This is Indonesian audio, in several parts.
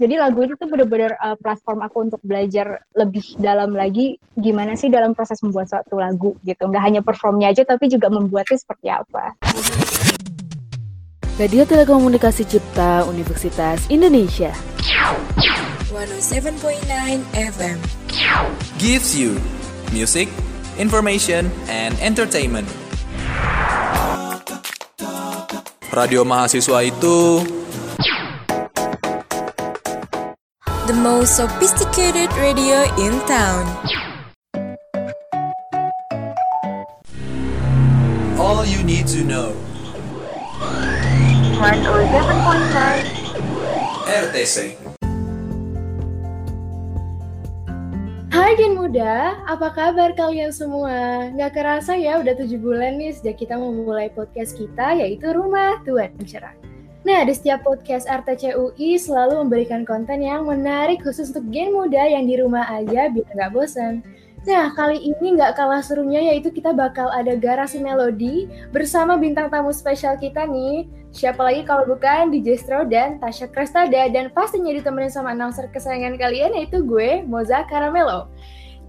Jadi lagu itu tuh bener-bener uh, platform aku untuk belajar lebih dalam lagi gimana sih dalam proses membuat suatu lagu gitu. Nggak hanya performnya aja, tapi juga membuatnya seperti apa. Radio Telekomunikasi Cipta Universitas Indonesia 107.9 FM gives you music, information, and entertainment. Radio mahasiswa itu The most sophisticated radio in town all you need to know. 107.9 RTC. Hai Gen Muda, apa kabar kalian semua? Nggak kerasa ya udah tujuh bulan nih sejak kita memulai podcast kita yaitu Rumah Tuan Cerah. Nah, di setiap podcast RTCUI selalu memberikan konten yang menarik khusus untuk Gen Muda yang di rumah aja biar nggak bosan. Nah, kali ini nggak kalah serunya yaitu kita bakal ada garasi melodi bersama bintang tamu spesial kita nih. Siapa lagi kalau bukan DJ Stro dan Tasha Krestada dan pastinya ditemenin sama announcer kesayangan kalian yaitu gue, Moza Caramelo.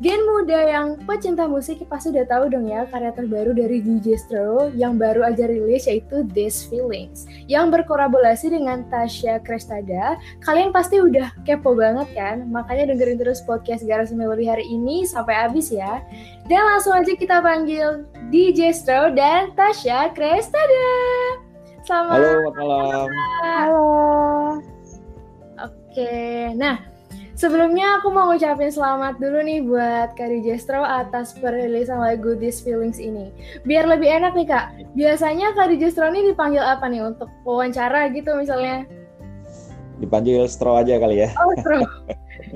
Gen muda yang pecinta musik pasti udah tahu dong ya karya terbaru dari DJ Stro yang baru aja rilis yaitu This Feelings yang berkolaborasi dengan Tasya Krestada. Kalian pasti udah kepo banget kan? Makanya dengerin terus podcast Garasi Melody hari ini sampai habis ya. Dan langsung aja kita panggil DJ Stro dan Tasya Krestada. Selamat Halo, selamat malam. Halo. Oke, nah Sebelumnya aku mau ngucapin selamat dulu nih buat Kak Dijestro atas perilisan lagu These Feelings ini. Biar lebih enak nih Kak, biasanya Kak Dijestro ini dipanggil apa nih untuk wawancara gitu misalnya? Dipanggil Stro aja kali ya. Oh, Stro.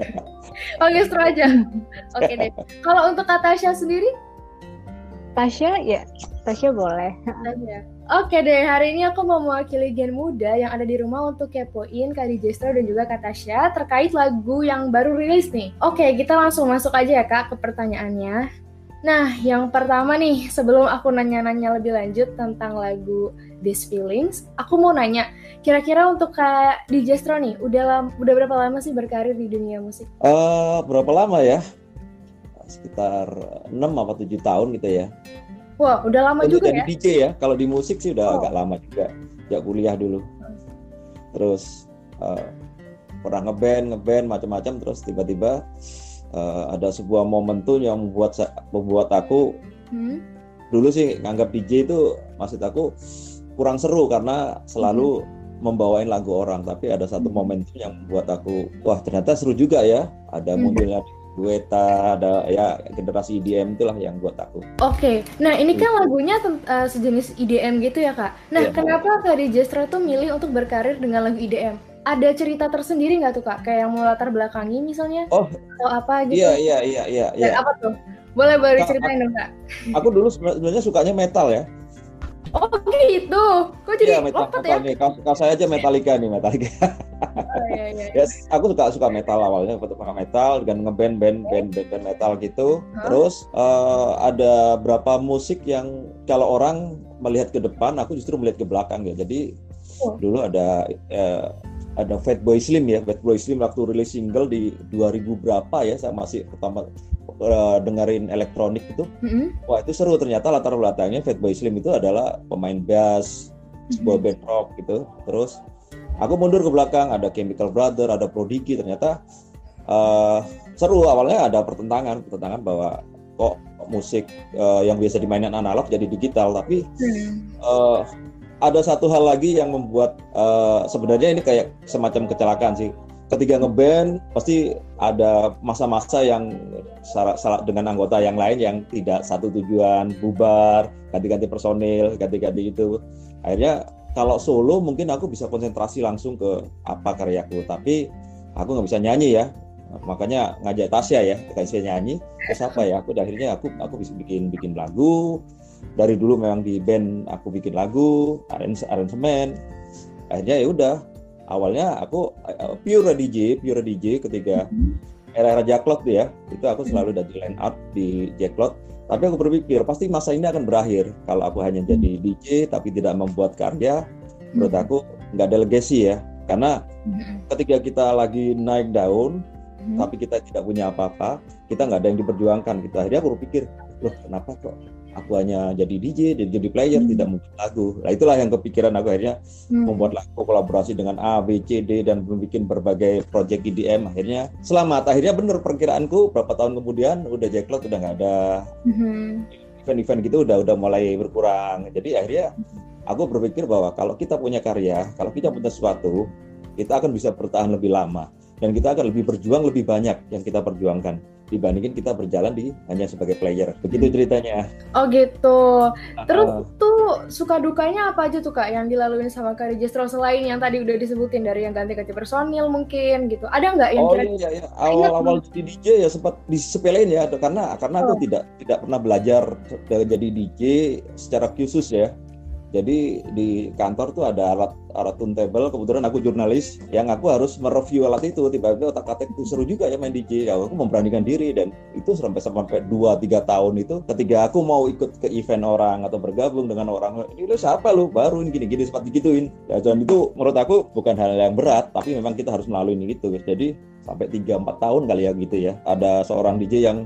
Panggil Stro aja. Oke deh. Kalau untuk Kak Tasya sendiri? Tasya ya, Tasya boleh. Tasya. Oke deh, hari ini aku mau mewakili gen muda yang ada di rumah untuk kepoin Kak Dijestro dan juga Kak Tasya terkait lagu yang baru rilis nih. Oke, kita langsung masuk aja ya Kak ke pertanyaannya. Nah, yang pertama nih, sebelum aku nanya-nanya lebih lanjut tentang lagu These Feelings, aku mau nanya, kira-kira untuk Kak Dijestro nih, udah udah berapa lama sih berkarir di dunia musik? Uh, berapa lama ya? Sekitar 6 apa 7 tahun gitu ya. Wah, udah lama Untuk juga jadi ya? DJ ya. Kalau di musik sih udah Oh. agak lama juga. Sejak kuliah dulu. Terus uh, pernah ngeband, ngeband macam-macam. Terus tiba-tiba uh, ada sebuah momentum yang membuat membuat aku Hmm? dulu sih nganggap DJ itu maksud aku kurang seru karena selalu membawain lagu orang. Tapi ada satu Hmm. momentum yang membuat aku wah ternyata seru juga ya. Ada Hmm. munculnya dueta, ada ya generasi EDM itulah yang buat aku. Oke, nah ini kan lagunya ten- eh, sejenis IDM gitu ya kak. Nah Iya. kenapa Kak Dijestro tuh milih untuk berkarir dengan lagu IDM? Ada cerita tersendiri nggak tuh kak? Kayak yang mau latar belakangi misalnya? Oh. Atau apa gitu? Iya iya iya iya. Dan iya. apa tuh? Boleh boleh ceritain dong kak. Aku dulu seben- sebenarnya sukanya metal ya. Oh gitu. Kok jadi Iya metal, lompat metal ya? nih. Kalau kalau saya aja Metallica nih Metallica. Oh, iya, iya. ya, aku suka suka metal awalnya pertama metal dengan ngeband band band band, band metal gitu. Hah? Terus eh, ada berapa musik yang kalau orang melihat ke depan, aku justru melihat ke belakang ya. Jadi Oh. dulu ada eh, ada Fatboy Slim ya, Fatboy Slim waktu rilis single di 2000 berapa ya, saya masih pertama eh, dengerin elektronik itu. Mm-mm. Wah itu seru ternyata latar belakangnya Fatboy Slim itu adalah pemain bass, sebuah band rock gitu. Terus aku mundur ke belakang ada Chemical Brother, ada Prodigy ternyata eh, seru awalnya ada pertentangan, pertentangan bahwa kok musik eh, yang biasa dimainin analog jadi digital tapi Hmm. eh, ada satu hal lagi yang membuat eh, sebenarnya ini kayak semacam kecelakaan sih. Ketika ngeband pasti ada masa-masa yang salah, salah dengan anggota yang lain yang tidak satu tujuan, bubar, ganti-ganti personil, ganti-ganti itu. Akhirnya kalau solo mungkin aku bisa konsentrasi langsung ke apa karyaku, tapi aku nggak bisa nyanyi ya. Makanya ngajak Tasya ya, kita saya nyanyi. Terus apa ya? Aku akhirnya aku aku bisa bikin bikin lagu, dari dulu memang di band aku bikin lagu arrange aransemen akhirnya ya udah awalnya aku uh, pure DJ pure DJ ketika era-era Jacklot ya itu aku selalu udah di line up di Jacklot tapi aku berpikir pasti masa ini akan berakhir kalau aku hanya jadi DJ tapi tidak membuat karya menurut aku nggak ada legacy ya. Karena ketika kita lagi naik daun tapi kita tidak punya apa-apa kita nggak ada yang diperjuangkan. Gitu. Akhirnya aku berpikir loh kenapa kok aku hanya jadi DJ dan jadi player Hmm. tidak membuat lagu. Nah itulah yang kepikiran aku akhirnya Hmm. membuat lagu kolaborasi dengan A, B, C, D dan membuat berbagai project EDM akhirnya selamat. Akhirnya bener perkiraanku berapa tahun kemudian udah Jacklot udah nggak ada. Mhm. event-event gitu udah udah mulai berkurang. Jadi akhirnya aku berpikir bahwa kalau kita punya karya kalau kita punya sesuatu kita akan bisa bertahan lebih lama. Dan kita akan lebih berjuang lebih banyak yang kita perjuangkan dibandingin kita berjalan di hanya sebagai player begitu ceritanya Oh gitu. Terus Ah. tuh suka dukanya apa aja tuh kak yang dilaluin sama Kak Registro selain yang tadi udah disebutin dari yang ganti-ganti personil mungkin gitu. Ada nggak yang Oh kira iya, iya. awal-awal jadi DJ ya sempat disepelein ya karena karena aku Oh. tidak tidak pernah belajar jadi DJ secara khusus ya. Jadi di kantor tuh ada alat alat turntable, kebetulan aku jurnalis yang aku harus mereview alat itu. Tiba-tiba otak-atik itu seru juga ya main DJ. Ya, aku memberanikan diri dan itu sampai sampai 2 3 tahun itu ketika aku mau ikut ke event orang atau bergabung dengan orang, ini lu siapa lu baru ini gini-gini sempat digituin. Ya, dan itu menurut aku bukan hal yang berat, tapi memang kita harus melalui ini gitu. Jadi sampai 3 4 tahun kali ya gitu ya. Ada seorang DJ yang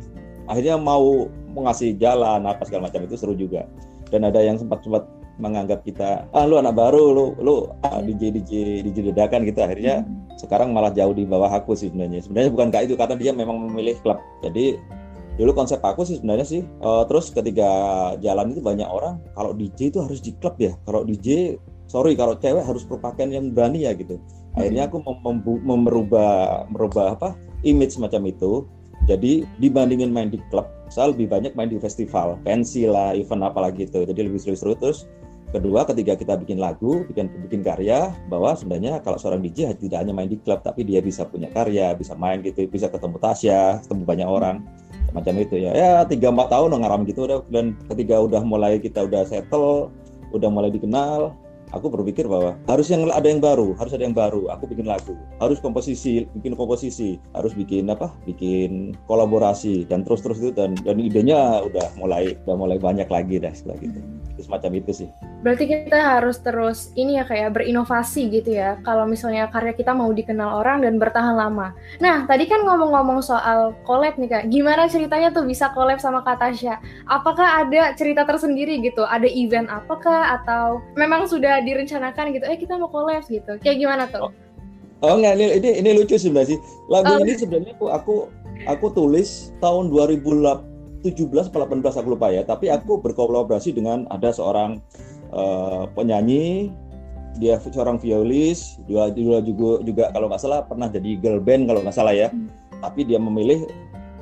akhirnya mau mengasih jalan apa segala macam itu seru juga. Dan ada yang sempat sempat menganggap kita ah lu anak baru lu lu ah, DJ DJ DJ dadakan gitu. Akhirnya sekarang malah jauh di bawah aku sih sebenarnya. Sebenarnya bukan kayak itu karena dia memang memilih klub. Jadi dulu konsep aku sih sebenarnya sih eh, terus ketika jalan itu banyak orang kalau DJ itu harus di klub ya. Kalau DJ sorry kalau cewek harus berpakaian yang berani ya gitu. Akhirnya aku mem- mem- merubah merubah apa image semacam itu. Jadi dibandingin main di klub saya lebih banyak main di festival pensi lah event apalagi itu. Jadi lebih seru-seru terus kedua ketika kita bikin lagu bikin bikin karya bahwa sebenarnya kalau seorang DJ tidak hanya main di klub tapi dia bisa punya karya bisa main gitu bisa ketemu Tasya ketemu banyak orang macam itu ya. Ya tiga empat tahun ngaram gitu udah dan ketika udah mulai kita udah settle udah mulai dikenal aku berpikir bahwa harus yang ada yang baru harus ada yang baru aku bikin lagu. Harus komposisi bikin komposisi harus bikin apa bikin kolaborasi dan terus terus itu dan dan idenya udah mulai udah mulai banyak lagi dah setelah gitu. Itu semacam itu sih Berarti kita harus terus ini ya kayak berinovasi gitu ya. Kalau misalnya karya kita mau dikenal orang dan bertahan lama. Nah, tadi kan ngomong-ngomong soal collab nih Kak. Gimana ceritanya tuh bisa collab sama Kak Tasya? Apakah ada cerita tersendiri gitu? Ada event apakah atau memang sudah direncanakan gitu? Eh kita mau collab gitu. Kayak gimana tuh? Oh enggak ini ini, ini lucu sebenarnya sih. Lagu Oh. ini sebenarnya aku aku aku tulis tahun 2017 atau 18 aku lupa ya. Tapi aku berkolaborasi dengan ada seorang eh, penyanyi dia seorang violis juga juga juga, juga kalau nggak salah pernah jadi girl band kalau nggak salah ya. Tapi dia memilih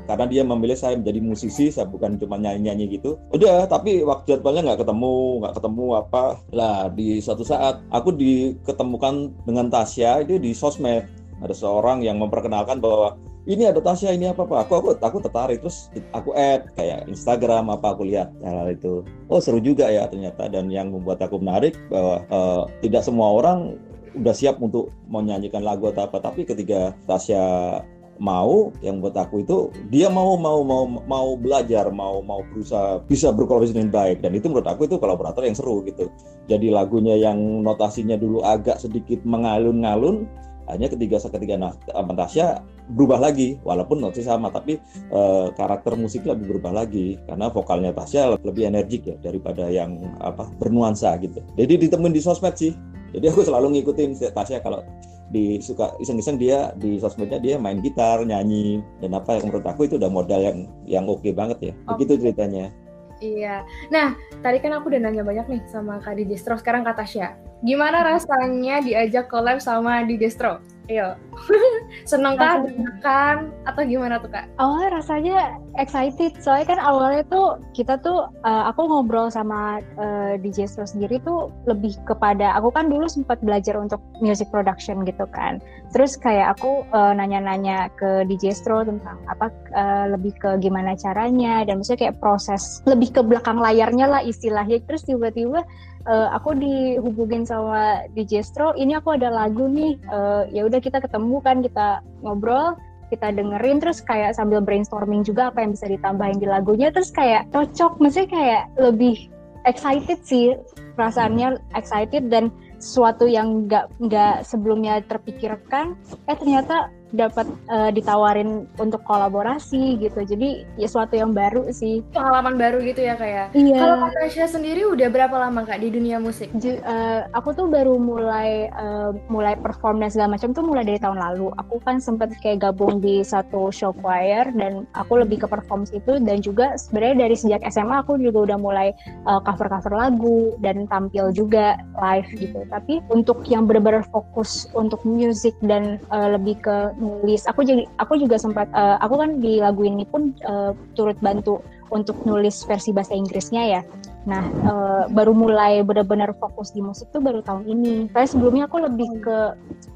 karena dia memilih saya menjadi musisi, saya bukan cuma nyanyi-nyanyi gitu. Udah, tapi waktu jadwalnya nggak ketemu, nggak ketemu apa. Lah di suatu saat aku diketemukan dengan Tasya itu di sosmed. Ada seorang yang memperkenalkan bahwa ini ada Tasya ini apa pak? Aku aku aku tertarik. Terus aku add kayak Instagram apa aku lihat hal itu. Oh seru juga ya ternyata. Dan yang membuat aku menarik bahwa eh, tidak semua orang udah siap untuk menyanyikan lagu atau apa. Tapi ketika Tasya mau yang buat aku itu dia mau mau mau mau belajar mau mau berusaha bisa berkolaborasi dengan baik. Dan itu menurut aku itu kolaborator yang seru gitu. Jadi lagunya yang notasinya dulu agak sedikit mengalun-ngalun hanya ketika ketika nah, Tasya berubah lagi walaupun notasi sama tapi eh, karakter musiknya lebih berubah lagi karena vokalnya Tasya lebih energik ya daripada yang apa bernuansa gitu. Jadi ditemuin di sosmed sih. Jadi aku selalu ngikutin Tasya kalau di suka iseng-iseng dia di sosmednya dia main gitar nyanyi dan apa yang menurut aku itu udah modal yang yang oke banget ya. Begitu ceritanya Iya. Nah, tadi kan aku udah nanya banyak nih sama Kak Distro, sekarang Kak Tasya. Gimana rasanya diajak collab sama Distro? Ayo. Seneng kah? Kan atau gimana tuh Kak? Awalnya rasanya excited, soalnya kan awalnya tuh kita tuh uh, aku ngobrol sama uh, DJ Stro sendiri tuh lebih kepada aku kan dulu sempat belajar untuk music production gitu kan. Terus kayak aku uh, nanya-nanya ke DJ Stro tentang apa uh, lebih ke gimana caranya dan maksudnya kayak proses lebih ke belakang layarnya lah istilahnya. Terus tiba-tiba uh, aku dihubungin sama DJ Stro, ini aku ada lagu nih, uh, ya udah kita ketemu kan kita ngobrol kita dengerin. Terus kayak sambil brainstorming juga apa yang bisa ditambahin di lagunya. Terus kayak cocok maksudnya kayak lebih excited sih. Perasaannya excited dan sesuatu yang nggak nggak sebelumnya terpikirkan. Eh ternyata dapat uh, ditawarin untuk kolaborasi gitu. Jadi ya sesuatu yang baru sih. Pengalaman baru gitu ya kayak iya. Kalau Kak Tasya sendiri udah berapa lama kak di dunia musik? J- uh, aku tuh baru mulai uh, mulai perform dan segala macam tuh mulai dari tahun lalu. Aku kan sempet kayak gabung di satu show choir dan aku lebih ke perform situ. Dan juga sebenarnya dari sejak SMA aku juga udah mulai uh, cover cover lagu dan tampil juga live gitu. Tapi untuk yang benar-benar fokus untuk musik dan uh, lebih ke nulis. Aku jadi aku juga sempat uh, aku kan di lagu ini pun uh, turut bantu untuk nulis versi bahasa Inggrisnya ya. Nah uh, baru mulai benar-benar fokus di musik tuh baru tahun ini. Saya sebelumnya aku lebih ke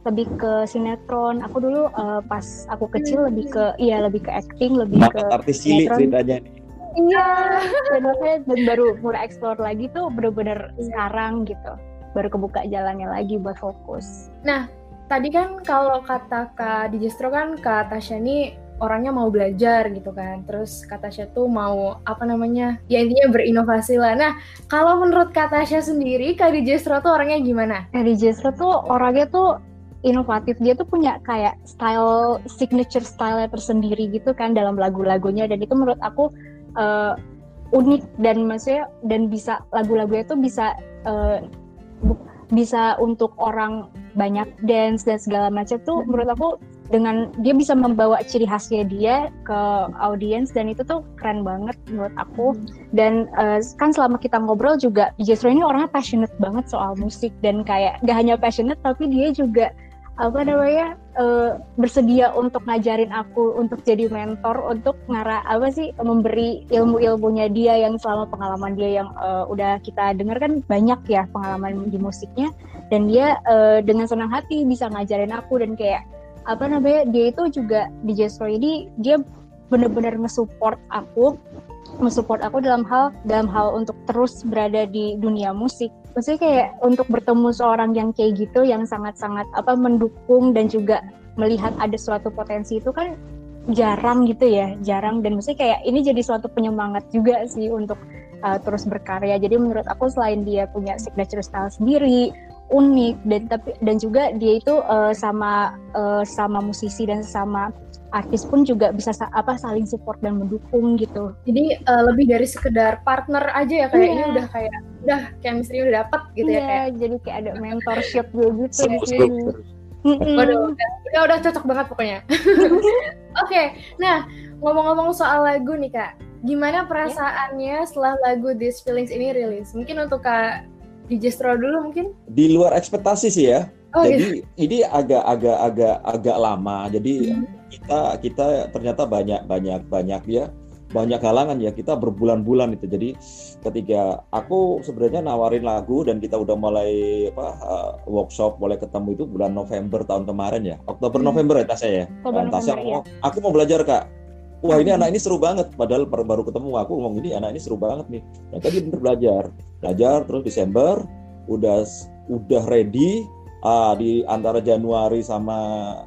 lebih ke sinetron. Aku dulu uh, pas aku kecil lebih ke iya lebih ke acting lebih ke artis cilik ceritanya nih. Iya. Dan dan baru mulai explore lagi tuh benar-benar sekarang gitu. Baru kebuka jalannya lagi buat fokus. Nah tadi kan kalau kata Kak Dijestro kan Kak Tasya ini orangnya mau belajar gitu kan. Terus Kak Tasya tuh mau apa namanya? Ya intinya berinovasi lah. Nah, kalau menurut Kak Tasya sendiri, Kak Dijestro tuh orangnya gimana? Kak Dijestro tuh orangnya tuh inovatif. Dia tuh punya kayak style signature style tersendiri gitu kan dalam lagu-lagunya dan itu menurut aku uh, unik dan maksudnya dan bisa lagu-lagunya tuh bisa uh, bisa untuk orang banyak dance dan segala macam tuh menurut aku dengan dia bisa membawa ciri khasnya dia ke audiens dan itu tuh keren banget menurut aku. Dan uh, kan selama kita ngobrol juga Justru ini orangnya passionate banget soal musik dan kayak gak hanya passionate tapi dia juga apa namanya uh, bersedia untuk ngajarin aku untuk jadi mentor untuk ngarah apa sih memberi ilmu-ilmunya dia yang selama pengalaman dia yang uh, udah kita dengar kan banyak ya pengalaman di musiknya. Dan dia uh, dengan senang hati bisa ngajarin aku dan kayak apa namanya dia itu juga di Jestro ini dia bener-bener nge-support aku nge-support aku dalam hal dalam hal untuk terus berada di dunia musik maksudnya kayak untuk bertemu seorang yang kayak gitu yang sangat-sangat apa mendukung dan juga melihat ada suatu potensi itu kan jarang gitu ya jarang. Dan maksudnya kayak ini jadi suatu penyemangat juga sih untuk uh, terus berkarya. Jadi menurut aku selain dia punya signature style sendiri unik dan tapi dan juga dia itu uh, sama uh, sama musisi dan sama artis pun juga bisa apa saling support dan mendukung gitu. Jadi uh, lebih dari sekedar partner aja ya kayak yeah. ini udah kayak udah chemistry udah dapet gitu yeah, ya kayak. jadi kayak ada mentorship gitu di sini. Waduh, udah, udah, udah cocok banget pokoknya. Oke, okay, nah ngomong-ngomong soal lagu nih kak, gimana perasaannya yeah. setelah lagu This Feelings ini rilis? Mungkin untuk kak DJ Stro dulu mungkin? Di luar ekspektasi sih ya. Oh, jadi iya. ini agak-agak agak agak lama. Jadi hmm. kita kita ternyata banyak banyak banyak ya banyak halangan ya kita berbulan-bulan itu. Jadi ketika aku sebenarnya nawarin lagu dan kita udah mulai apa uh, workshop mulai ketemu itu bulan November tahun kemarin ya. Oktober hmm. November ya Tasya ya. Oktober, Tasya ya. aku mau belajar Kak. Wah ini anak ini seru banget. Padahal baru ketemu aku ngomong ini anak ini seru banget nih. Nah tadi bener belajar, belajar terus Desember udah udah ready uh, di antara Januari sama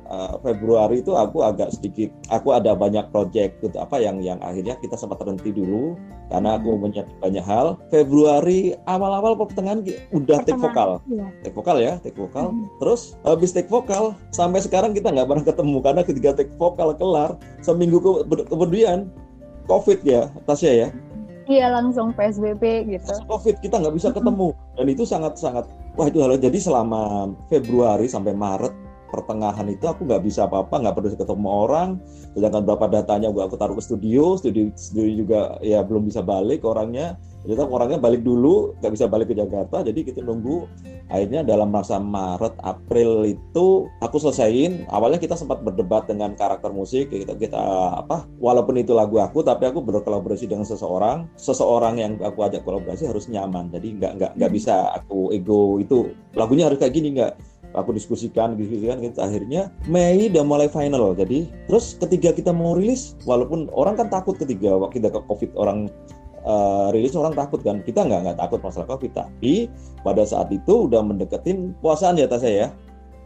uh, Februari itu aku agak sedikit aku ada banyak project gitu apa yang yang akhirnya kita sempat terhenti dulu karena aku punya hmm. banyak hal Februari awal-awal pertengahan udah take vokal iya. take vokal ya take vokal hmm. terus habis take vokal sampai sekarang kita nggak pernah ketemu karena ketika take vokal kelar seminggu ke kemudian covid ya Tasya ya Iya langsung PSBB gitu. Covid kita nggak bisa ketemu dan itu sangat sangat wah itu hal jadi selama Februari sampai Maret pertengahan itu aku nggak bisa apa-apa nggak perlu ketemu orang. Sedangkan berapa datanya gua aku taruh ke studio studio studio juga ya belum bisa balik orangnya. Jadi orangnya balik dulu nggak bisa balik ke Jakarta. Jadi kita nunggu akhirnya dalam masa Maret April itu aku selesaiin. Awalnya kita sempat berdebat dengan karakter musik kita kita apa walaupun itu lagu aku tapi aku berkolaborasi dengan seseorang. Seseorang yang aku ajak kolaborasi harus nyaman. Jadi nggak nggak nggak hmm. bisa aku ego itu. Lagunya harus kayak gini nggak aku diskusikan diskusikan gitu. Akhirnya Mei udah mulai final. Jadi terus ketika kita mau rilis walaupun orang kan takut ketika waktu kita ke covid orang uh, rilis orang takut kan. Kita nggak nggak takut masalah covid tapi pada saat itu udah mendeketin puasaan ya Tasya ya.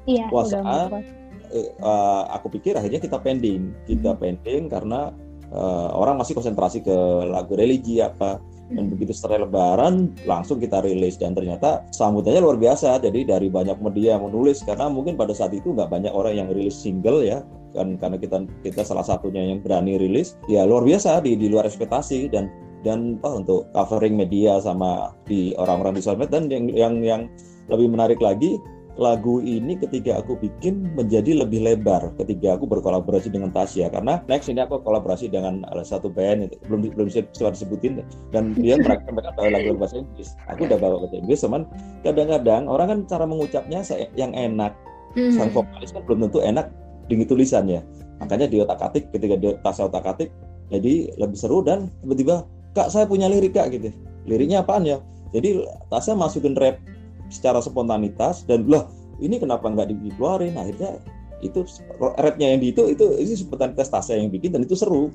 Iya, puasaan uh, aku pikir akhirnya kita pending. Kita hmm. pending karena uh, orang masih konsentrasi ke lagu religi apa. Dan begitu setelah lebaran langsung kita rilis. Dan ternyata sambutannya luar biasa. Jadi dari banyak media yang menulis. Karena mungkin pada saat itu nggak banyak orang yang rilis single ya. Kan karena kita kita salah satunya yang berani rilis. Ya luar biasa di di luar ekspektasi. Dan dan oh, untuk covering media sama di orang-orang di sosmed. Dan yang yang yang lebih menarik lagi lagu ini ketika aku bikin menjadi lebih lebar ketika aku berkolaborasi dengan Tasya. Karena next ini aku kolaborasi dengan satu band belum belum bisa disebutin. Dan dia terakhir mereka bawa lagu bahasa Inggris. Aku udah bawa bahasa Inggris cuman kadang-kadang orang kan cara mengucapnya yang enak. Hmm. sang vokalis kan belum tentu enak dengan tulisannya. Makanya di otak atik ketika di Tasya otak atik jadi lebih seru dan tiba-tiba kak saya punya lirik kak gitu. Liriknya apaan ya? Jadi Tasya masukin rap secara spontanitas dan loh ini kenapa nggak dikeluarin? Akhirnya itu rapnya yang di itu itu ini spontanitas Tasya yang bikin dan itu seru.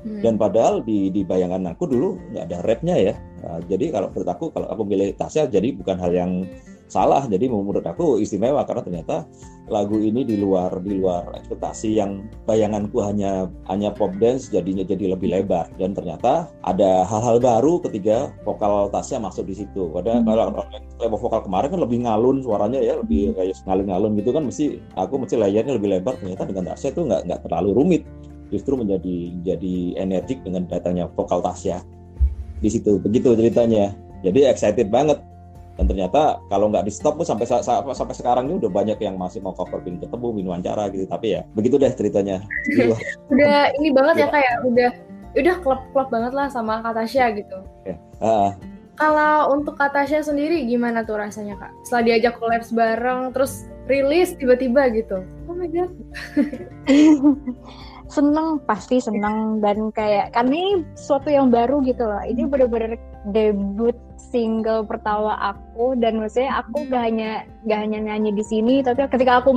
Hmm. dan padahal di di bayangan aku dulu nggak ada rapnya ya. Nah, jadi kalau menurut aku kalau aku milih Tasya jadi bukan hal yang salah. Jadi menurut aku istimewa karena ternyata lagu ini di luar di luar ekspektasi yang bayanganku hanya hanya pop dance jadinya jadi lebih lebar. Dan ternyata ada hal-hal baru ketika vokal Tasya masuk di situ. Pada hmm. kalau level vokal kemarin kan lebih ngalun suaranya ya lebih hmm. kayak ngalun-ngalun gitu kan mesti aku mesti layarnya lebih lebar. Ternyata dengan Tasya itu nggak nggak terlalu rumit. Justru menjadi jadi energik dengan datangnya vokal Tasya di situ. Begitu ceritanya. Jadi excited banget dan ternyata kalau nggak di stop pun sampai sampai sekarang ini udah banyak yang masih mau cover pin ketemu min wawancara gitu. Tapi ya begitu deh ceritanya. Udah ini banget ya kayak udah udah klub-klub banget lah sama Katasha gitu. Ya. uh. kalau untuk Katasha sendiri gimana tuh rasanya kak? Setelah diajak collabs bareng terus rilis tiba-tiba gitu. Oh my god. Seneng pasti seneng. Dan kayak karena ini sesuatu yang baru gitu loh. Ini bener-bener debut single pertama aku dan maksudnya aku gak hanya gak hanya nyanyi di sini tapi ketika aku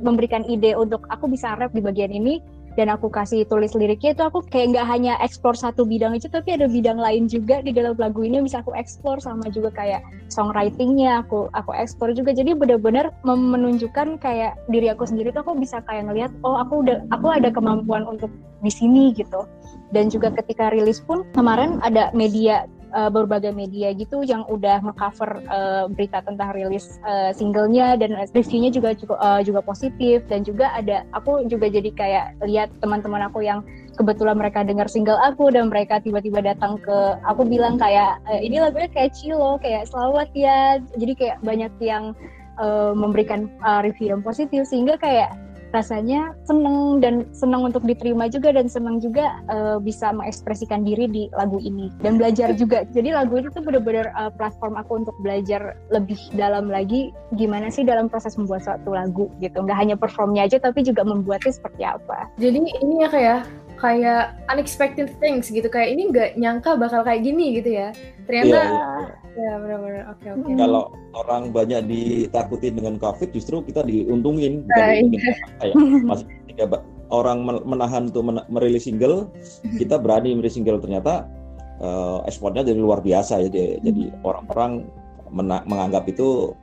memberikan ide untuk aku bisa rap di bagian ini dan aku kasih tulis liriknya itu aku kayak nggak hanya eksplor satu bidang itu tapi ada bidang lain juga di dalam lagu ini bisa aku eksplor sama juga kayak songwritingnya aku aku eksplor juga. Jadi benar-benar menunjukkan kayak diri aku sendiri tuh aku bisa kayak ngelihat oh aku udah aku ada kemampuan untuk di sini gitu. Dan juga ketika rilis pun kemarin ada media uh, berbagai media gitu yang udah mengcover uh, berita tentang rilis uh, singlenya dan reviewnya juga juga uh, juga positif. Dan juga ada aku juga jadi kayak lihat teman-teman aku yang kebetulan mereka dengar single aku dan mereka tiba-tiba datang ke aku bilang kayak e, ini lagunya kayak loh kayak selamat ya. Jadi kayak banyak yang uh, memberikan uh, review yang positif. Sehingga kayak rasanya seneng dan seneng untuk diterima juga dan seneng juga uh, bisa mengekspresikan diri di lagu ini dan belajar juga. Jadi lagu itu tuh bener-bener uh, platform aku untuk belajar lebih dalam lagi gimana sih dalam proses membuat suatu lagu gitu. Nggak hanya performnya aja tapi juga membuatnya seperti apa. Jadi ini ya kayak kayak unexpected things gitu kayak ini nggak nyangka bakal kayak gini gitu ya ternyata iya, iya. Ya benar-benar. Oke okay, oke. Okay. Kalau orang banyak ditakutin dengan COVID, justru kita diuntungin. Bukan iya. kayak masih tiga orang menahan untuk merilis single, kita berani merilis single ternyata uh, ekspornya jadi luar biasa ya. Jadi, hmm. jadi orang-orang menganggap itu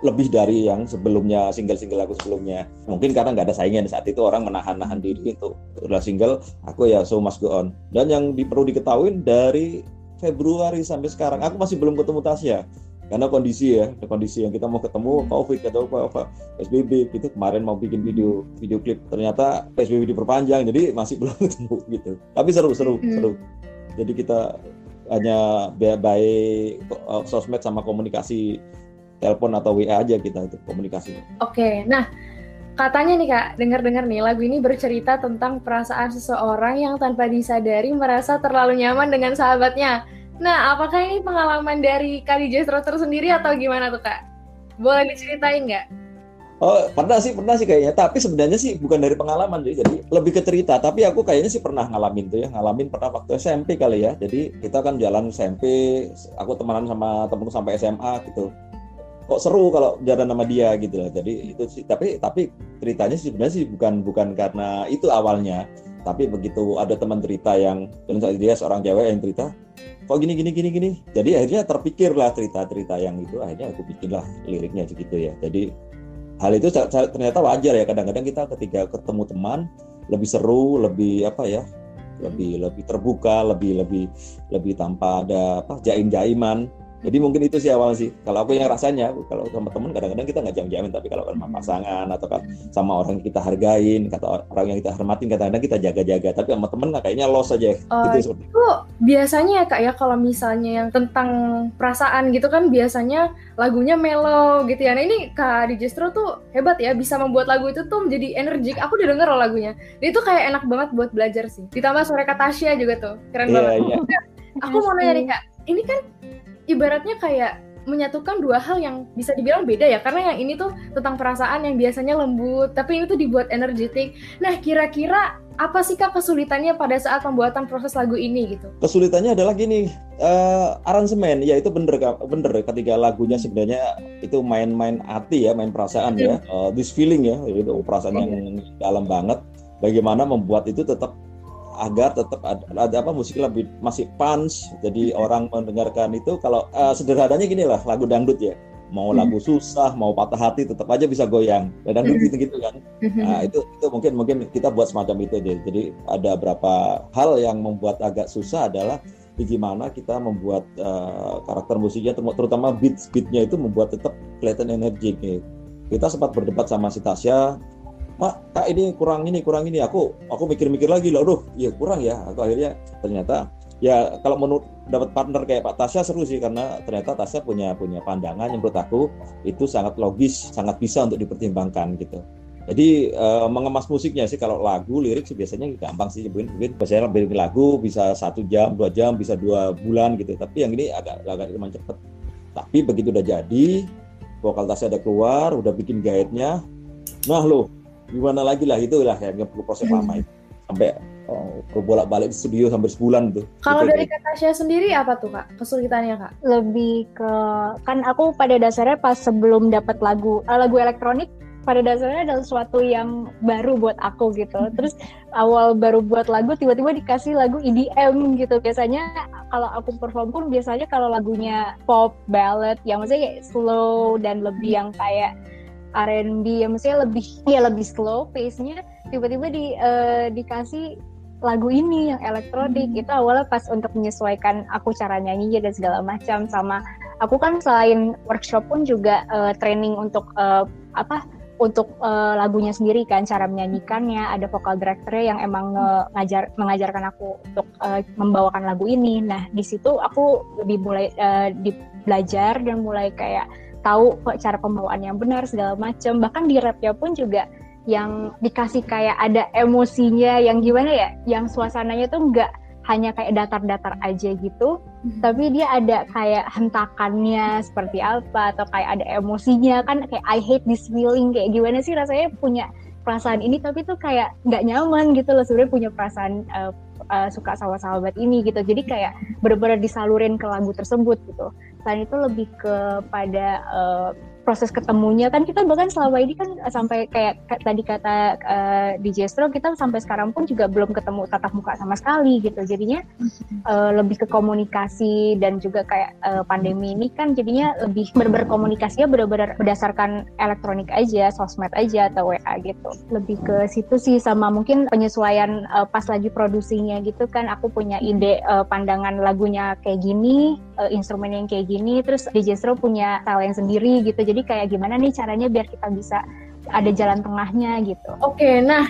lebih dari yang sebelumnya single-single aku sebelumnya. Mungkin karena nggak ada saingan saat itu orang menahan-nahan diri untuk udah single, aku ya so must go on. Dan yang di, perlu diketahui dari Februari sampai sekarang aku masih belum ketemu Tasya karena kondisi ya kondisi yang kita mau ketemu covid atau apa apa psbb gitu kemarin mau bikin video video klip ternyata psbb diperpanjang jadi masih belum ketemu gitu tapi seru seru hmm. seru jadi kita hanya baik uh, sosmed sama komunikasi telepon atau wa aja kita itu komunikasi oke okay, nah Katanya nih kak, dengar-dengar nih lagu ini bercerita tentang perasaan seseorang yang tanpa disadari merasa terlalu nyaman dengan sahabatnya. Nah, apakah ini pengalaman dari Kak DJ Strotter sendiri atau gimana tuh kak? Boleh diceritain nggak? Oh pernah sih pernah sih kayaknya. Tapi sebenarnya sih bukan dari pengalaman jadi, jadi lebih ke cerita. Tapi aku kayaknya sih pernah ngalamin tuh ya. Ngalamin pernah waktu SMP kali ya. Jadi kita kan jalan SMP aku temenan sama temenku sampai SMA gitu kok seru kalau jalan sama dia gitu loh. Jadi itu sih tapi tapi ceritanya sih sebenarnya sih bukan bukan karena itu awalnya, tapi begitu ada teman cerita yang dia seorang cewek yang cerita kok gini gini gini gini. Jadi akhirnya terpikirlah cerita-cerita yang itu akhirnya aku bikinlah liriknya gitu ya. Jadi hal itu ternyata wajar ya kadang-kadang kita ketika ketemu teman lebih seru, lebih apa ya lebih lebih terbuka, lebih lebih lebih tanpa ada apa jaim-jaiman. Jadi mungkin itu sih awalnya sih. Kalau aku yang rasanya, kalau sama teman kadang-kadang kita nggak jam-jamin, tapi kalau sama pasangan atau kan sama orang yang kita hargain, kata orang yang kita hormatin, kadang-kadang kita jaga-jaga. Tapi sama temen nggak kayaknya los aja. Oh, gitu seperti itu biasanya ya kak ya kalau misalnya yang tentang perasaan gitu kan biasanya lagunya mellow gitu ya. Nah ini kak di Justru tuh hebat ya bisa membuat lagu itu tuh menjadi energik. Aku udah denger loh lagunya. Dan itu kayak enak banget buat belajar sih. Ditambah suara kak Tasya juga tuh keren Iya, banget. iya. Aku mau nanya nih kak, ini kan ibaratnya kayak menyatukan dua hal yang bisa dibilang beda ya karena yang ini tuh tentang perasaan yang biasanya lembut tapi ini tuh dibuat energetik. Nah kira-kira apa sih kak kesulitannya pada saat pembuatan proses lagu ini gitu? Kesulitannya adalah gini eh, aransemen ya itu bener bener. Ketika lagunya sebenarnya itu main-main hati ya main perasaan ya Eh, this feeling ya itu perasaan yang dalam banget. Bagaimana membuat itu tetap agar tetap ada, ada apa musik lebih masih punch. Jadi orang mendengarkan itu kalau eh, sederhananya gini lah lagu dangdut ya. Mau lagu susah mau patah hati tetap aja bisa goyang. Ya, dangdut gitu-gitu kan. Nah, itu itu mungkin mungkin kita buat semacam itu aja. Jadi ada beberapa hal yang membuat agak susah adalah gimana kita membuat eh, karakter musiknya terutama beat beatnya itu membuat tetap kelihatan energik nih. Kita sempat berdebat sama si Tasya, Mak, kak ini kurang ini kurang ini. Aku aku mikir-mikir lagi loh, aduh, iya kurang ya. Aku akhirnya ternyata ya kalau menurut dapat partner kayak Pak Tasya seru sih karena ternyata Tasya punya punya pandangan yang menurut aku itu sangat logis, sangat bisa untuk dipertimbangkan gitu. Jadi eh, mengemas musiknya sih kalau lagu lirik sih biasanya gampang sih bikin bikin biasanya bikin lagu bisa satu jam dua jam bisa dua bulan gitu tapi yang ini agak agak lumayan cepet tapi begitu udah jadi vokal tasnya udah keluar udah bikin guide-nya nah lo gimana lagi lah itu lah yang perlu proses lama itu. Sampai oh, bolak balik di studio sampai sebulan tuh. Kalau Gitu, dari kak Tasya sendiri apa tuh kak? Kesulitannya kak? Lebih ke kan aku pada dasarnya pas sebelum dapat lagu eh, lagu elektronik pada dasarnya adalah sesuatu yang baru buat aku gitu. Terus awal baru buat lagu tiba-tiba dikasih lagu EDM gitu. Biasanya kalau aku perform pun biasanya kalau lagunya pop ballad yang maksudnya kayak slow dan lebih yang kayak R&B yang maksudnya lebih ya lebih slow pace-nya tiba-tiba di eh, dikasih lagu ini yang elektronik. Itu awalnya pas untuk menyesuaikan aku cara nyanyinya dan segala macam. Sama aku kan selain workshop pun juga eh, training untuk eh, apa untuk eh, lagunya sendiri kan cara menyanyikannya. Ada vokal directornya yang emang nge- ngajar mengajarkan aku untuk eh, membawakan lagu ini. Nah di situ aku lebih mulai di belajar dan mulai kayak tahu kok cara pembawaan yang benar segala macam bahkan di rapnya pun juga yang dikasih kayak ada emosinya yang gimana ya yang suasananya tuh nggak hanya kayak datar-datar aja gitu tapi dia ada kayak hentakannya seperti apa atau kayak ada emosinya. Kan kayak I hate this feeling kayak gimana sih rasanya punya perasaan ini tapi tuh kayak nggak nyaman gitu loh sebenarnya punya perasaan uh, uh, suka sama sahabat ini gitu. Jadi kayak benar-benar disalurin ke lagu tersebut gitu. Selain itu lebih kepada uh, proses ketemunya. Kan kita bahkan selama ini kan sampai kayak ka- tadi kata uh, DJ Stro kita sampai sekarang pun juga belum ketemu tatap muka sama sekali gitu. Jadinya uh, lebih ke komunikasi dan juga kayak uh, pandemi ini kan jadinya lebih benar komunikasinya benar-benar berdasarkan elektronik aja sosmed aja atau WA gitu. Lebih ke situ sih sama mungkin penyesuaian uh, pas lagi produksinya gitu kan. Aku punya ide uh, pandangan lagunya kayak gini uh, instrumen yang kayak gini terus DJ Stro punya yang sendiri gitu jadi kayak gimana nih caranya biar kita bisa ada jalan tengahnya gitu Oke, nah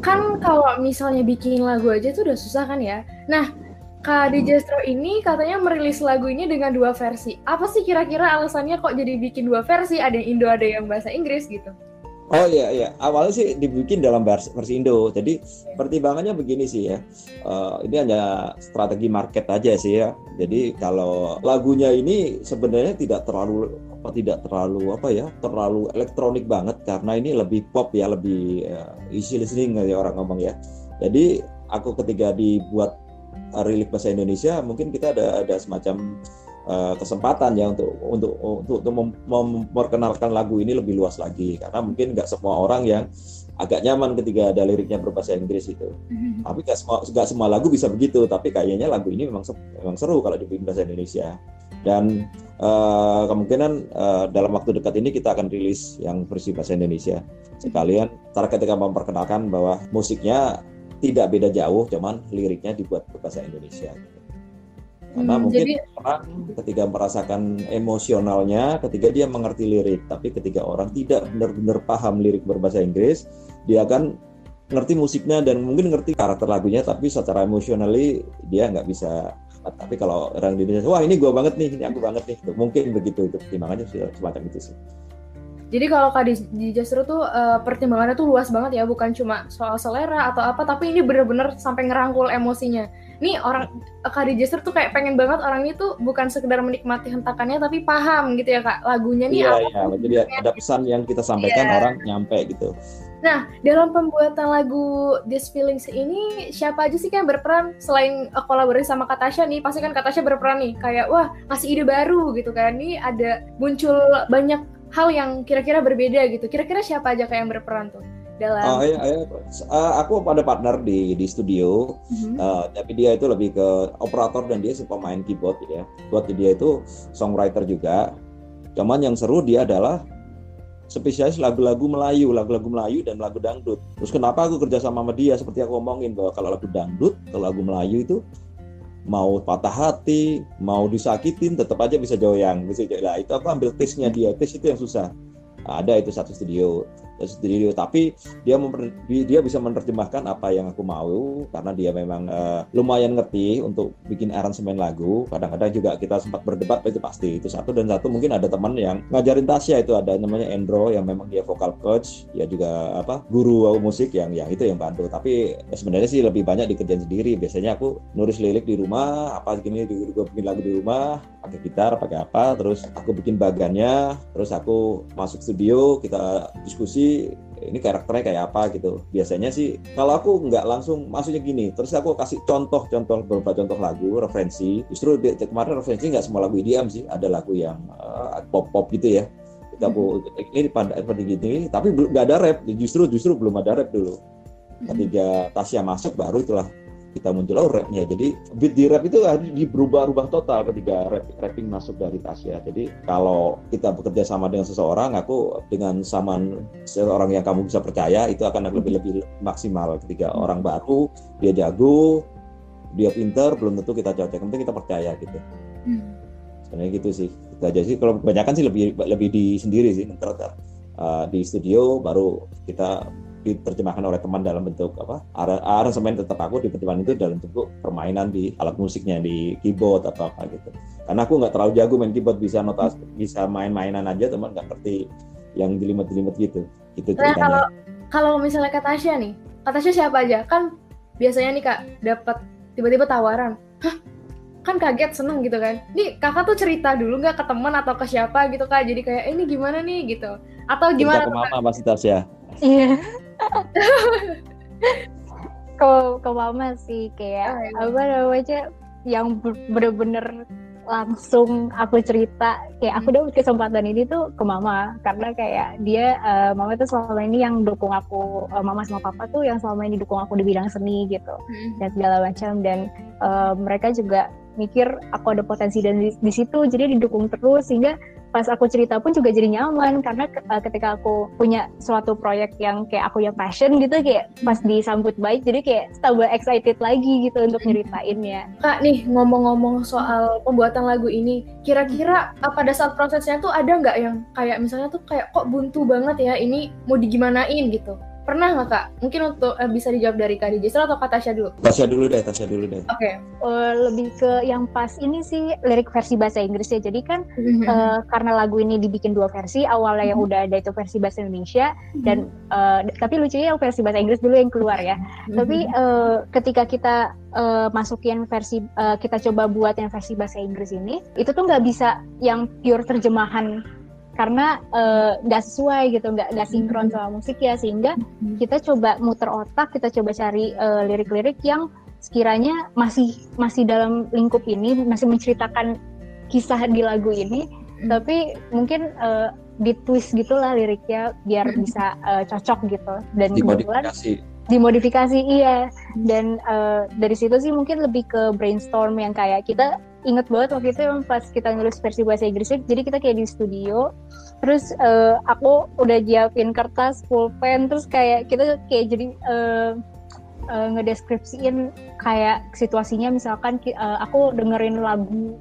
kan kalau misalnya bikin lagu aja tuh udah susah kan ya. Nah, Kak DJ Stro ini katanya merilis lagu ini dengan dua versi. Apa sih kira-kira alasannya kok jadi bikin dua versi? Ada yang Indo, ada yang bahasa Inggris gitu. Oh iya iya, awalnya sih dibikin dalam versi, Indo. Jadi pertimbangannya begini sih ya. Eh, ini hanya strategi market aja sih ya. Jadi kalau lagunya ini sebenarnya tidak terlalu apa tidak terlalu apa ya, terlalu elektronik banget karena ini lebih pop ya, lebih eh, easy listening ya orang ngomong ya. Jadi aku ketika dibuat uh, rilik bahasa Indonesia, mungkin kita ada ada semacam uh, kesempatan ya untuk untuk untuk, untuk mem- memperkenalkan lagu ini lebih luas lagi karena mungkin nggak semua orang yang agak nyaman ketika ada liriknya berbahasa Inggris itu. Tapi nggak semua nggak semua lagu bisa begitu. Tapi kayaknya lagu ini memang memang seru kalau dibikin bahasa Indonesia. Dan uh, kemungkinan uh, dalam waktu dekat ini kita akan rilis yang versi bahasa Indonesia. Sekalian cara ketika memperkenalkan bahwa musiknya tidak beda jauh, cuman liriknya dibuat berbahasa Indonesia. Karena Hmm, mungkin jadi- orang ketika merasakan emosionalnya, ketika dia mengerti lirik, tapi ketika orang tidak benar-benar paham lirik berbahasa Inggris, dia akan ngerti musiknya dan mungkin ngerti karakter lagunya, tapi secara emosionally dia nggak bisa. Tapi kalau orang di Indonesia, wah ini gua banget nih, ini aku banget nih, mungkin begitu itu pertimbangannya semacam itu sih. Jadi kalau Kak di, Justru tuh eh, pertimbangannya tuh luas banget ya, bukan cuma soal selera atau apa, tapi ini bener-bener sampai ngerangkul emosinya. Nih orang Kak Justru tuh kayak pengen banget orang ini tuh bukan sekedar menikmati hentakannya, tapi paham gitu ya Kak, lagunya nih Iya, apa iya. Jadi ada pesan yang kita sampaikan Iya. orang nyampe gitu. Nah, dalam pembuatan lagu This Feelings ini siapa aja sih kan berperan selain uh, kolaborasi sama Katasha nih? Pasti kan Katasha berperan nih kayak wah ngasih ide baru gitu kan. Nih ada muncul banyak hal yang kira-kira berbeda gitu. Kira-kira siapa aja kayak yang berperan tuh dalam Oh, iya, iya. Eh, aku ada partner di di studio, Mhm. eh, tapi dia itu lebih ke operator dan dia si pemain keyboard ya. Buat dia itu songwriter juga. Cuman yang seru dia adalah spesialis lagu-lagu Melayu, lagu-lagu Melayu dan lagu dangdut. Terus kenapa aku kerja sama sama dia? Seperti aku ngomongin bahwa kalau lagu dangdut, kalau lagu Melayu itu mau patah hati, mau disakitin, tetap aja bisa goyang, bisa goyang. Nah, itu aku ambil taste-nya dia, taste itu yang susah. Ada itu satu studio, studio, tapi dia memper- dia bisa menerjemahkan apa yang aku mau karena dia memang eh, lumayan ngerti untuk bikin aransemen lagu. Kadang-kadang juga kita sempat berdebat itu pasti itu satu dan satu mungkin ada teman yang ngajarin Tasya itu ada namanya Endro yang memang dia vokal coach, ya juga apa guru musik yang yang itu yang bantu. Tapi eh, sebenarnya sih lebih banyak dikerjain sendiri. Biasanya aku nulis lirik di rumah, apa gini gue bikin lagu di rumah, pakai gitar, pakai apa, terus aku bikin bagannya, terus aku masuk studio, kita diskusi ini karakternya kayak apa gitu. Biasanya sih kalau aku nggak langsung maksudnya gini, terus aku kasih contoh-contoh beberapa contoh lagu referensi. Justru di, kemarin referensi nggak semua lagu EDM sih, ada lagu yang eh, pop-pop gitu ya. Kita bu ini pada pada gini, tapi belum nggak ada rap. Justru justru belum ada rap dulu. Ketika Tasya masuk baru itulah kita muncul oh rapnya. Jadi beat di rap itu di berubah-ubah total ketika rap, rapping masuk dari Tasya jadi kalau kita bekerja sama dengan seseorang aku dengan saman seorang yang kamu bisa percaya itu akan lebih lebih maksimal. Ketika orang baru dia jago dia pinter belum tentu kita cocok. Penting kita percaya gitu. Hmm. sebenarnya gitu sih. Itu aja sih. Kalau kebanyakan sih lebih lebih di sendiri sih ntar uh, di studio baru kita diterjemahkan oleh teman dalam bentuk apa ara- aransemen tetap aku diterjemahkan itu dalam bentuk permainan di alat musiknya di keyboard atau apa gitu karena aku nggak terlalu jago main keyboard bisa notas bisa main-mainan aja teman nggak ngerti yang jelimet-jelimet gitu gitu Nah, ceritanya kalau kalau misalnya kata Tasya nih, kata Tasya siapa aja? Kan biasanya nih Kak dapat tiba-tiba tawaran. Hah? Kan kaget seneng gitu kan. Nih kakak tuh cerita dulu nggak ke teman atau ke siapa gitu Kak. Jadi kayak eh, ini gimana nih gitu. Atau cerita gimana ke tuh, Kak? mama pasti Tasya Iya. Ke ke mama sih kayak Oh, iya. apa namanya yang bener-bener langsung aku cerita kayak aku dapat kesempatan ini tuh ke mama karena kayak dia eh, mama tuh selama ini yang dukung aku eh, mama sama papa tuh yang selama ini dukung aku di bidang seni gitu Hmm. dan segala macam dan eh, mereka juga mikir aku ada potensi dan di, di situ jadi didukung terus sehingga pas aku cerita pun juga jadi nyaman. Karena eh, ketika aku punya suatu proyek yang kayak aku yang passion gitu kayak pas disambut baik jadi kayak tambah excited lagi gitu untuk nyeritainnya. Kak nih ngomong-ngomong soal pembuatan lagu ini, kira-kira uh, pada saat prosesnya tuh ada nggak yang kayak misalnya tuh kayak kok buntu banget ya ini mau digimanain? gitu? Pernah nggak kak? Mungkin untuk uh, bisa dijawab dari Kak Dijisra atau Kak Tasya dulu? Tasya dulu deh Tasya dulu deh. Oke. Eh, lebih ke yang pas ini sih lirik versi bahasa Inggris ya. Jadi kan eh, karena lagu ini dibikin dua versi awalnya yang udah ada itu versi bahasa Indonesia dan eh, tapi lucunya yang versi bahasa Inggris dulu yang keluar ya. Tapi eh, ketika kita eh, masukin versi eh, kita coba buat yang versi bahasa Inggris ini, itu tuh nggak bisa yang pure terjemahan karena eh, nggak sesuai gitu, nggak nggak sinkron sama musik ya sehingga kita coba muter otak, kita coba cari eh, lirik-lirik yang sekiranya masih masih dalam lingkup ini, masih menceritakan kisah di lagu ini, Hmm. tapi mungkin eh, di twist gitulah liriknya biar bisa eh, cocok gitu. Dan kebetulan dimodifikasi. dimodifikasi iya. Dan eh, dari situ sih mungkin lebih ke brainstorm yang kayak kita inget banget waktu itu yang pas kita nulis versi bahasa Inggrisnya jadi kita kayak di studio terus eh, aku udah nyiapin kertas pulpen terus kayak kita kayak jadi eh, uh, ngedeskripsiin kayak situasinya. Misalkan uh, aku dengerin lagu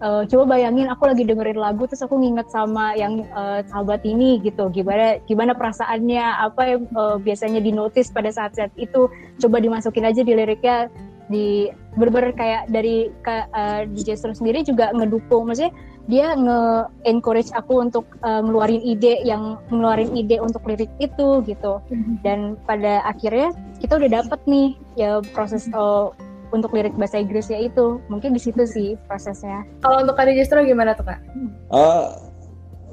uh, coba bayangin aku lagi dengerin lagu terus aku nginget sama yang uh, sahabat ini gitu. Gimana gimana perasaannya apa yang uh, biasanya dinotis pada saat-saat itu. Coba dimasukin aja di liriknya di berber kayak dari uh, DJ sendiri juga ngedukung. Maksudnya dia nge-encourage aku untuk uh, ngeluarin ide yang ngeluarin ide untuk lirik itu gitu. Mm-hmm. dan pada akhirnya kita udah dapet nih ya proses uh, untuk lirik bahasa Inggrisnya itu. Mungkin di situ sih prosesnya. Kalau untuk Kak Justru gimana tuh Kak? Uh,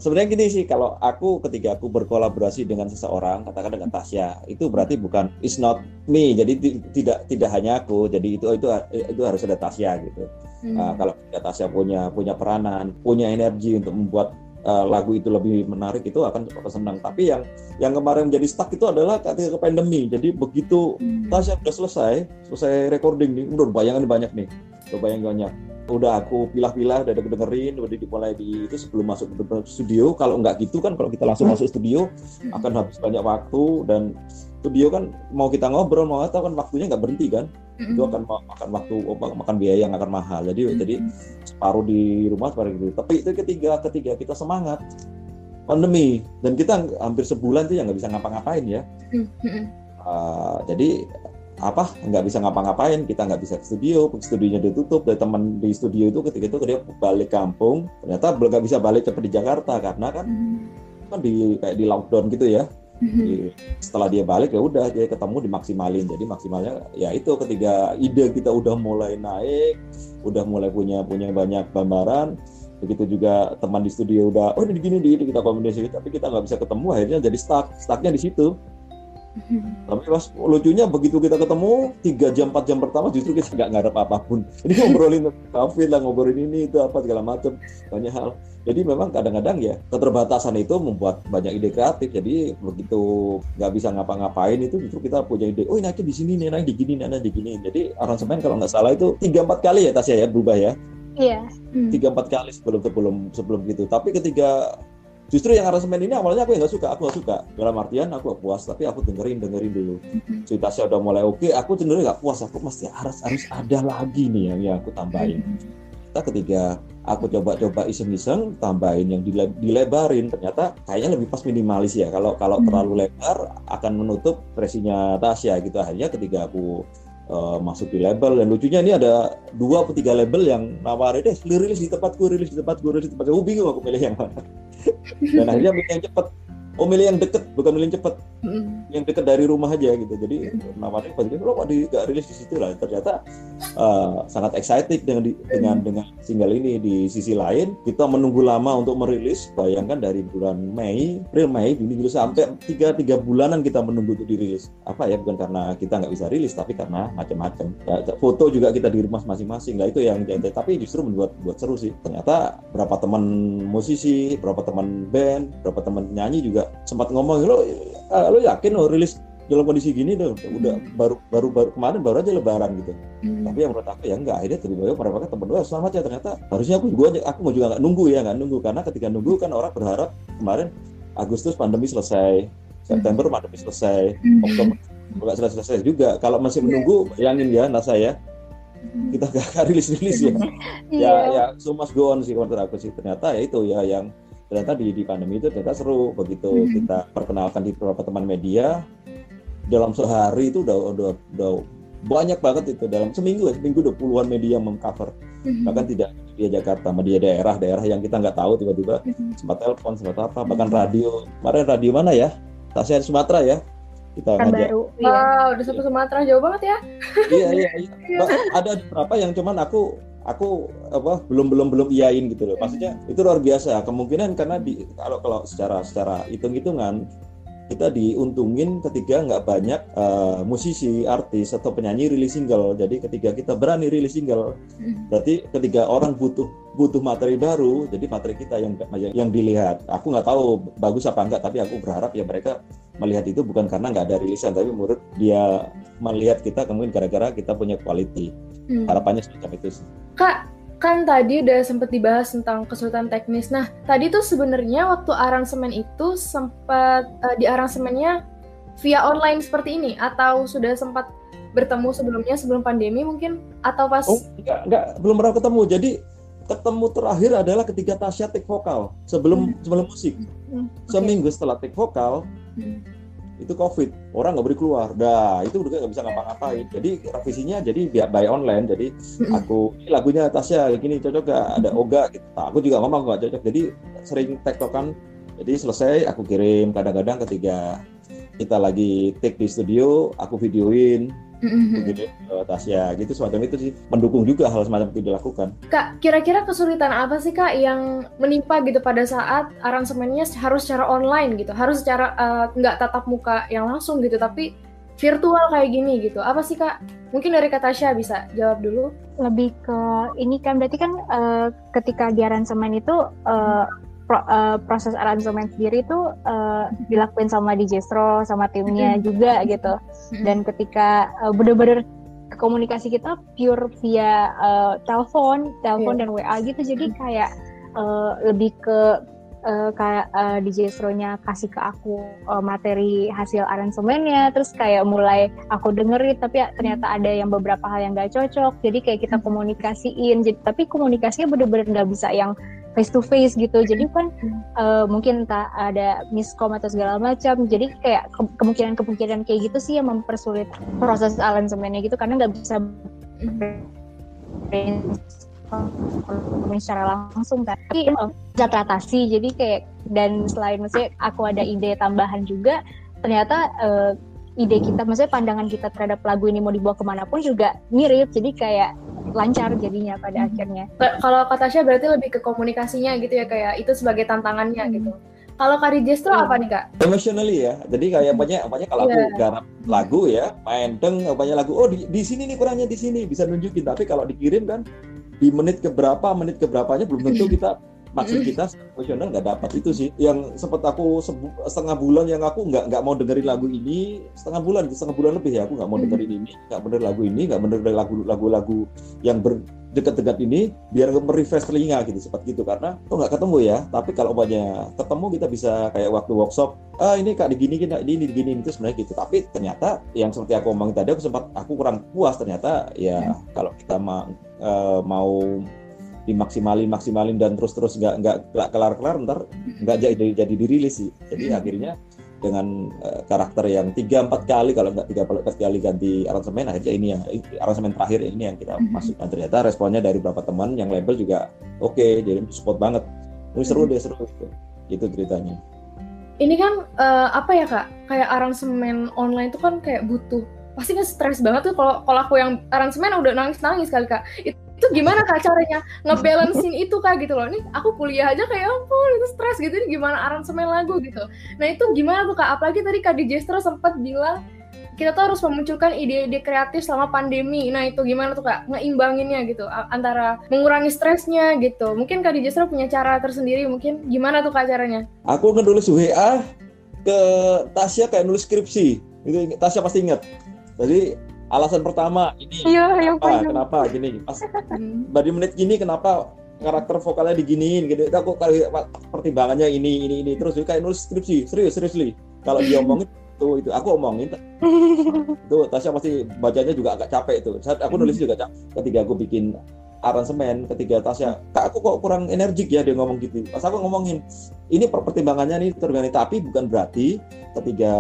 sebenarnya gini sih kalau aku ketika aku berkolaborasi dengan seseorang katakan dengan Tasya itu berarti bukan is not me. Jadi tidak tidak hanya aku. Jadi itu itu itu harus ada Tasya gitu. Hmm. uh, kalau Tasya punya punya peranan punya energi untuk membuat uh, lagu itu lebih menarik itu akan senang. Tapi yang yang kemarin menjadi stuck itu adalah ketika pandemi. Jadi begitu hmm. Tasya sudah selesai selesai recording nih udah bayangan banyak nih. Udah bayangan banyak. Udah aku pilah-pilah udah dengerin udah dimulai di itu sebelum masuk ke studio. Kalau nggak gitu kan kalau kita langsung masuk studio akan habis banyak waktu dan studio kan mau kita ngobrol mau tahu kan waktunya nggak berhenti kan? Itu akan makan waktu makan biaya yang akan mahal. Jadi jadi separuh di rumah separuh gitu tapi itu ketiga ketiga kita semangat. Pandemi. Dan kita hampir sebulan tuh ya nggak bisa ngapa-ngapain ya. Uh, jadi apa? Nggak bisa ngapa-ngapain kita nggak bisa ke studio studionya ditutup. Dari teman di studio itu ketika itu dia balik kampung ternyata belum nggak bisa balik ke di Jakarta karena kan mm-hmm. kan di kayak di lockdown gitu ya mm-hmm. setelah dia balik ya udah dia ketemu dimaksimalin. Jadi maksimalnya ya itu ketika ide kita udah mulai naik udah mulai punya punya banyak gambaran. Begitu juga teman di studio udah oh ini gini gini kita komunikasi. Tapi kita nggak bisa ketemu akhirnya jadi stuck. Stucknya di situ tapi pas lucunya begitu kita ketemu tiga jam empat jam pertama justru kita nggak ngarep apa pun. Ini ngobrolin kafe lah, ngobrolin ini itu apa segala macam banyak hal. Jadi memang kadang-kadang ya keterbatasan itu membuat banyak ide kreatif. Jadi begitu nggak bisa ngapa-ngapain itu justru kita punya ide. Oh ini di sini nih, di gini, nih, di gini. Jadi aransemen kalau nggak salah itu tiga empat kali ya Tasya ya berubah ya. Iya. Tiga empat kali sebelum sebelum sebelum gitu. Tapi ketika justru yang aransemen ini awalnya aku yang nggak suka aku nggak suka. Dalam artian aku gak puas tapi aku dengerin dengerin dulu. Mm-hmm. ceritanya udah mulai oke aku cenderung nggak puas. Aku mesti harus harus ada lagi nih yang, yang aku tambahin. Mm-hmm. kita ketiga aku coba-coba iseng-iseng tambahin yang dile dilebarin. Ternyata kayaknya lebih pas minimalis ya. Kalau kalau mm-hmm. terlalu lebar akan menutup presinya Tasya gitu. Akhirnya ketika aku uh, masuk di label. Dan lucunya ini ada dua atau tiga label yang nawarin deh rilis di tempatku rilis di tempatku rilis di tempatku. Aku bingung aku pilih yang mana. Dan akhirnya milih yang cepat oh milih yang deket bukan milih yang cepet. Mm. yang deket dari rumah aja gitu. Jadi mm. namanya pas lo kok di gak rilis di situ lah. Ternyata uh, sangat excited dengan di, dengan dengan single ini. Di sisi lain kita menunggu lama untuk merilis. Bayangkan dari bulan Mei April Mei Juni Juli sampai tiga tiga bulanan kita menunggu untuk dirilis. Apa ya bukan karena kita nggak bisa rilis tapi karena macam-macam. Ya, foto juga kita di rumah masing-masing. Lah itu yang jadi tapi justru membuat buat seru sih. Ternyata berapa teman musisi berapa teman band berapa teman nyanyi juga sempat ngomong lo uh, lo yakin lo rilis dalam kondisi gini udah, udah hmm. baru baru baru kemarin baru aja lebaran gitu hmm. tapi yang menurut aku ya enggak akhirnya terima kasih mereka temen gue selamat ya ternyata harusnya aku juga aku mau juga nggak nunggu ya nggak nunggu karena ketika nunggu kan orang berharap kemarin Agustus pandemi selesai September hmm. pandemi selesai hmm. Oktober nggak selesai selesai juga kalau masih menunggu bayangin ya nasa ya hmm. kita gak rilis rilis ya ya ya so must go on sih menurut aku sih ternyata ya itu ya yang ternyata di, di pandemi itu ternyata seru begitu mm -hmm. kita perkenalkan di beberapa teman media dalam sehari itu udah udah udah banyak banget itu dalam seminggu seminggu udah puluhan media mengcover mm-hmm. bahkan tidak di Jakarta media daerah daerah yang kita nggak tahu tiba-tiba mm-hmm. sempat telepon sempat apa bahkan mm-hmm. radio kemarin radio mana ya Tasya Sumatera ya kita kan ngajak. baru iya. wow udah sampai Sumatera jauh banget ya iya iya, iya. ada beberapa yang cuman aku aku apa belum belum belum iyain gitu loh. Maksudnya itu luar biasa. Kemungkinan karena di kalau kalau secara secara hitung-hitungan kita diuntungin ketika nggak banyak uh, musisi, artis atau penyanyi rilis single. Jadi ketika kita berani rilis single, berarti ketika orang butuh butuh materi baru, jadi materi kita yang yang dilihat. Aku nggak tahu bagus apa enggak, tapi aku berharap ya mereka melihat itu bukan karena nggak ada rilisan, tapi menurut dia melihat kita kemudian gara-gara kita punya quality. Hmm. Harapannya semacam itu sih. Kak, kan tadi udah sempat dibahas tentang kesulitan teknis. Nah, tadi tuh sebenarnya waktu aransemen itu sempat uh, di aransemennya via online seperti ini atau sudah sempat bertemu sebelumnya sebelum pandemi mungkin atau pas Oh, enggak, enggak, belum pernah ketemu. Jadi ketemu terakhir adalah ketika Tasya take vokal sebelum sebelum musik. Hmm, Seminggu setelah take vokal Hmm. Itu COVID, orang nggak boleh keluar. Dah, itu udah nggak bisa ngapa-ngapain. Jadi revisinya jadi biar by online. Jadi aku ini lagunya Tasya gini cocok gak? Ada Oga gitu. Nah, aku juga ngomong nggak cocok. Jadi sering tektokan. Jadi selesai aku kirim. Kadang-kadang ketika kita lagi take di studio, aku videoin, Mhm. gitu ke Tasya gitu semacam itu sih mendukung juga hal semacam itu dilakukan Kak, kira-kira kesulitan apa sih Kak yang menimpa gitu pada saat aransemennya harus secara online gitu, harus secara nggak tatap muka yang langsung gitu, tapi virtual kayak gini gitu. Apa sih Kak? Mungkin dari Kak Tasya bisa jawab dulu. lebih ke ini kan berarti kan eh, ketika di aransemen itu eh, pro- eh, proses aransemen sendiri itu eh, dilakuin sama DJ Stro sama timnya juga gitu. Dan ketika eh, bener-bener komunikasi kita pure via eh, telepon telepon dan WA gitu. Jadi kayak eh, lebih ke eh, kayak eh, DJ Stro-nya kasih ke aku eh, materi hasil aransemennya terus kayak mulai aku dengerin tapi ya ternyata ada yang beberapa hal yang gak cocok. Jadi kayak kita komunikasiin. Jadi tapi komunikasinya bener-bener nggak bisa yang face to face gitu. Jadi kan eh, mungkin entah ada miskom atau segala macam. Jadi kayak ke- kemungkinan-kemungkinan kayak gitu sih yang mempersulit proses aransemennya gitu. Karena nggak bisa brainstorming secara langsung kan. tapi bisa teratasi. Jadi kayak dan selain maksudnya aku ada ide tambahan juga ternyata eh, ide kita maksudnya pandangan kita terhadap lagu ini mau dibawa ke mana pun juga mirip jadi kayak lancar jadinya pada akhirnya K- Kalau Kak Tasya berarti lebih ke komunikasinya gitu ya kayak itu sebagai tantangannya Hmm. gitu. Kalau Kak Rijestro Iya. apa nih Kak? emotionally ya jadi kayak banyak banyak kalau aku Iya. garap lagu ya main deng banyak lagu oh di, di sini nih kurangnya di sini bisa nunjukin tapi kalau dikirim kan di menit keberapa menit keberapanya belum tentu kita maksud kita emosional nggak dapat itu sih. Yang sempat aku setengah bulan yang aku nggak nggak mau dengerin lagu ini setengah bulan setengah bulan lebih ya aku nggak mau dengerin ini nggak bener lagu ini nggak bener lagu lagu-lagu yang berdekat-dekat ini biar merefresh telinga gitu seperti gitu. Karena kok nggak ketemu ya tapi kalau banyak ketemu kita bisa kayak waktu workshop ah ini kak digini ini ini digini itu sebenarnya gitu. Tapi ternyata yang seperti aku omongin tadi aku sempat aku kurang puas ternyata ya kalau kita ma- eh, mau dimaksimalin maksimalin dan terus terus nggak nggak nggak kelar kelar ntar nggak jadi jadi dirilis sih. Jadi akhirnya dengan eh, karakter yang tiga empat kali kalau nggak tiga empat kali ganti aransemen akhirnya ini yang aransemen terakhir ini yang kita masukkan. Ternyata responnya dari beberapa teman yang label juga oke jadi support banget. Ini seru deh seru gitu. itu ceritanya. Ini kan eh, apa ya Kak? Kayak aransemen online tuh kan kayak butuh pasti kan stres banget tuh kalau kalau aku yang aransemen udah nangis nangis kali Kak. Itu, itu gimana Kak caranya ngebalancein itu Kak gitu loh. Ini aku kuliah aja kayak ampun itu stres gitu. Ini gimana aransemen lagu gitu. Nah itu gimana tuh Kak? Apalagi tadi Kak Dijestro sempat bilang kita tuh harus memunculkan ide-ide kreatif selama pandemi. Nah itu gimana tuh kak ngeimbanginnya gitu antara mengurangi stresnya gitu. Mungkin kak Dijestro punya cara tersendiri. Mungkin gimana tuh kak caranya? aku ngenulis WA ke Tasya kayak nulis skripsi itu Tasya pasti ingat jadi alasan pertama ini iya yang Ah, paling kenapa gini? Pas Hmm. dari menit gini kenapa karakter vokalnya diginiin gitu? Itu aku kali pertimbangannya ini ini ini. Terus kayak nulis skripsi serius seriously kalau dia omongin itu itu. Aku omongin. Itu Tasya pasti bacanya juga agak capek itu saat aku nulis juga capek ketika aku bikin aransemen ketika Tasya kak aku kok kurang energik ya dia ngomong gitu. Pas aku ngomongin ini per- pertimbangannya nih tergantung. Tapi bukan berarti ketika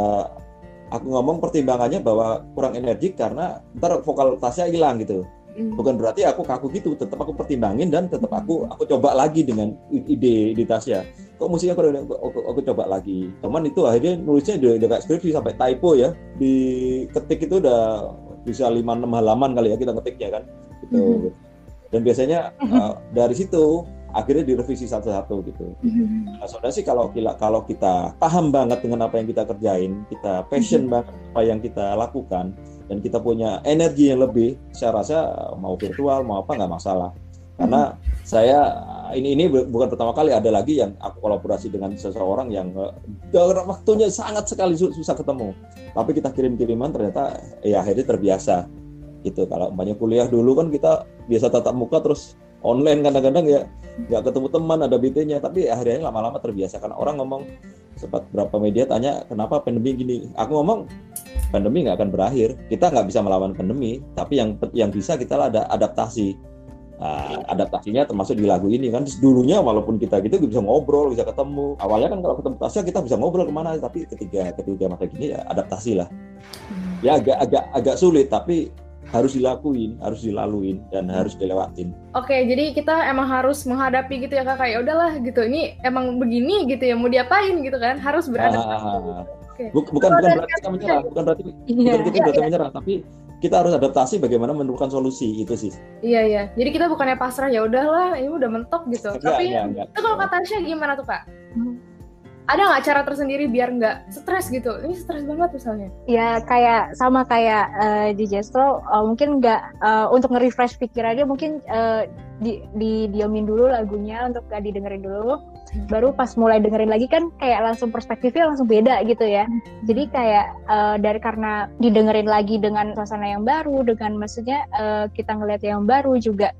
aku ngomong pertimbangannya bahwa kurang energik karena ntar vokal Tasya hilang gitu. Hmm. bukan berarti aku kaku gitu tetap aku pertimbangin dan tetap aku aku coba lagi dengan ide ide Tasya kok musiknya aku, aku, aku, aku coba lagi. Cuman itu akhirnya nulisnya udah, udah skripsi sampai typo ya. Di ketik itu udah bisa 5-6 halaman kali ya kita ngetiknya kan. Gitu. Dan biasanya uh, dari situ akhirnya direvisi satu-satu gitu. Nah, saudara sih kalau kita kalau kita paham banget dengan apa yang kita kerjain, kita passion banget apa yang kita lakukan, dan kita punya energi yang lebih, saya rasa mau virtual mau apa nggak masalah. Karena saya ini ini bu- bukan pertama kali ada lagi yang aku kolaborasi dengan seseorang yang eh, dalam waktunya sangat sekali su- susah ketemu, tapi kita kirim-kiriman ternyata ya akhirnya terbiasa. Gitu kalau banyak kuliah dulu kan kita biasa tatap muka terus online kadang-kadang ya nggak ketemu teman ada BT-nya. Tapi akhirnya lama-lama terbiasa. Karena orang ngomong sempat berapa media tanya kenapa pandemi gini? Aku ngomong pandemi nggak akan berakhir. Kita nggak bisa melawan pandemi. Tapi yang yang bisa kita ada adaptasi. Nah, adaptasinya termasuk di lagu ini kan. Dulunya walaupun kita gitu bisa ngobrol bisa ketemu. Awalnya kan kalau ketemu Tasya kita bisa ngobrol ke mana. Tapi ketika ketika masa gini ya adaptasi lah. Ya agak agak agak sulit. Tapi harus dilakuin harus dilaluin dan harus dilewatin Oke, jadi kita emang harus menghadapi gitu ya kakak. Ya udahlah gitu. Ini emang begini gitu ya. Mau diapain gitu kan? Harus beradaptasi. Ah, Oke. bu- bukan Kalau bukan dari berarti kita Kak menyerah bukan berarti Iya. bukan kita berarti menyerah tapi kita harus adaptasi bagaimana menemukan solusi itu sih Iya iya. Jadi kita bukannya pasrah ya udahlah, ini udah mentok gitu. Enggak, Tapi enggak, enggak. itu kalau kata Tasya gimana tuh kak? Hmm. Ada nggak cara tersendiri biar nggak stres gitu? Ini stres banget misalnya. Ya kayak sama kayak eh, di Jestro eh, mungkin nggak eh, untuk nge-refresh pikirannya mungkin eh, di, di diamin dulu lagunya untuk gak didengerin dulu baru pas mulai dengerin lagi kan kayak langsung perspektifnya langsung beda gitu ya jadi kayak eh, dari karena didengerin lagi dengan suasana yang baru dengan maksudnya eh, kita ngeliat yang baru juga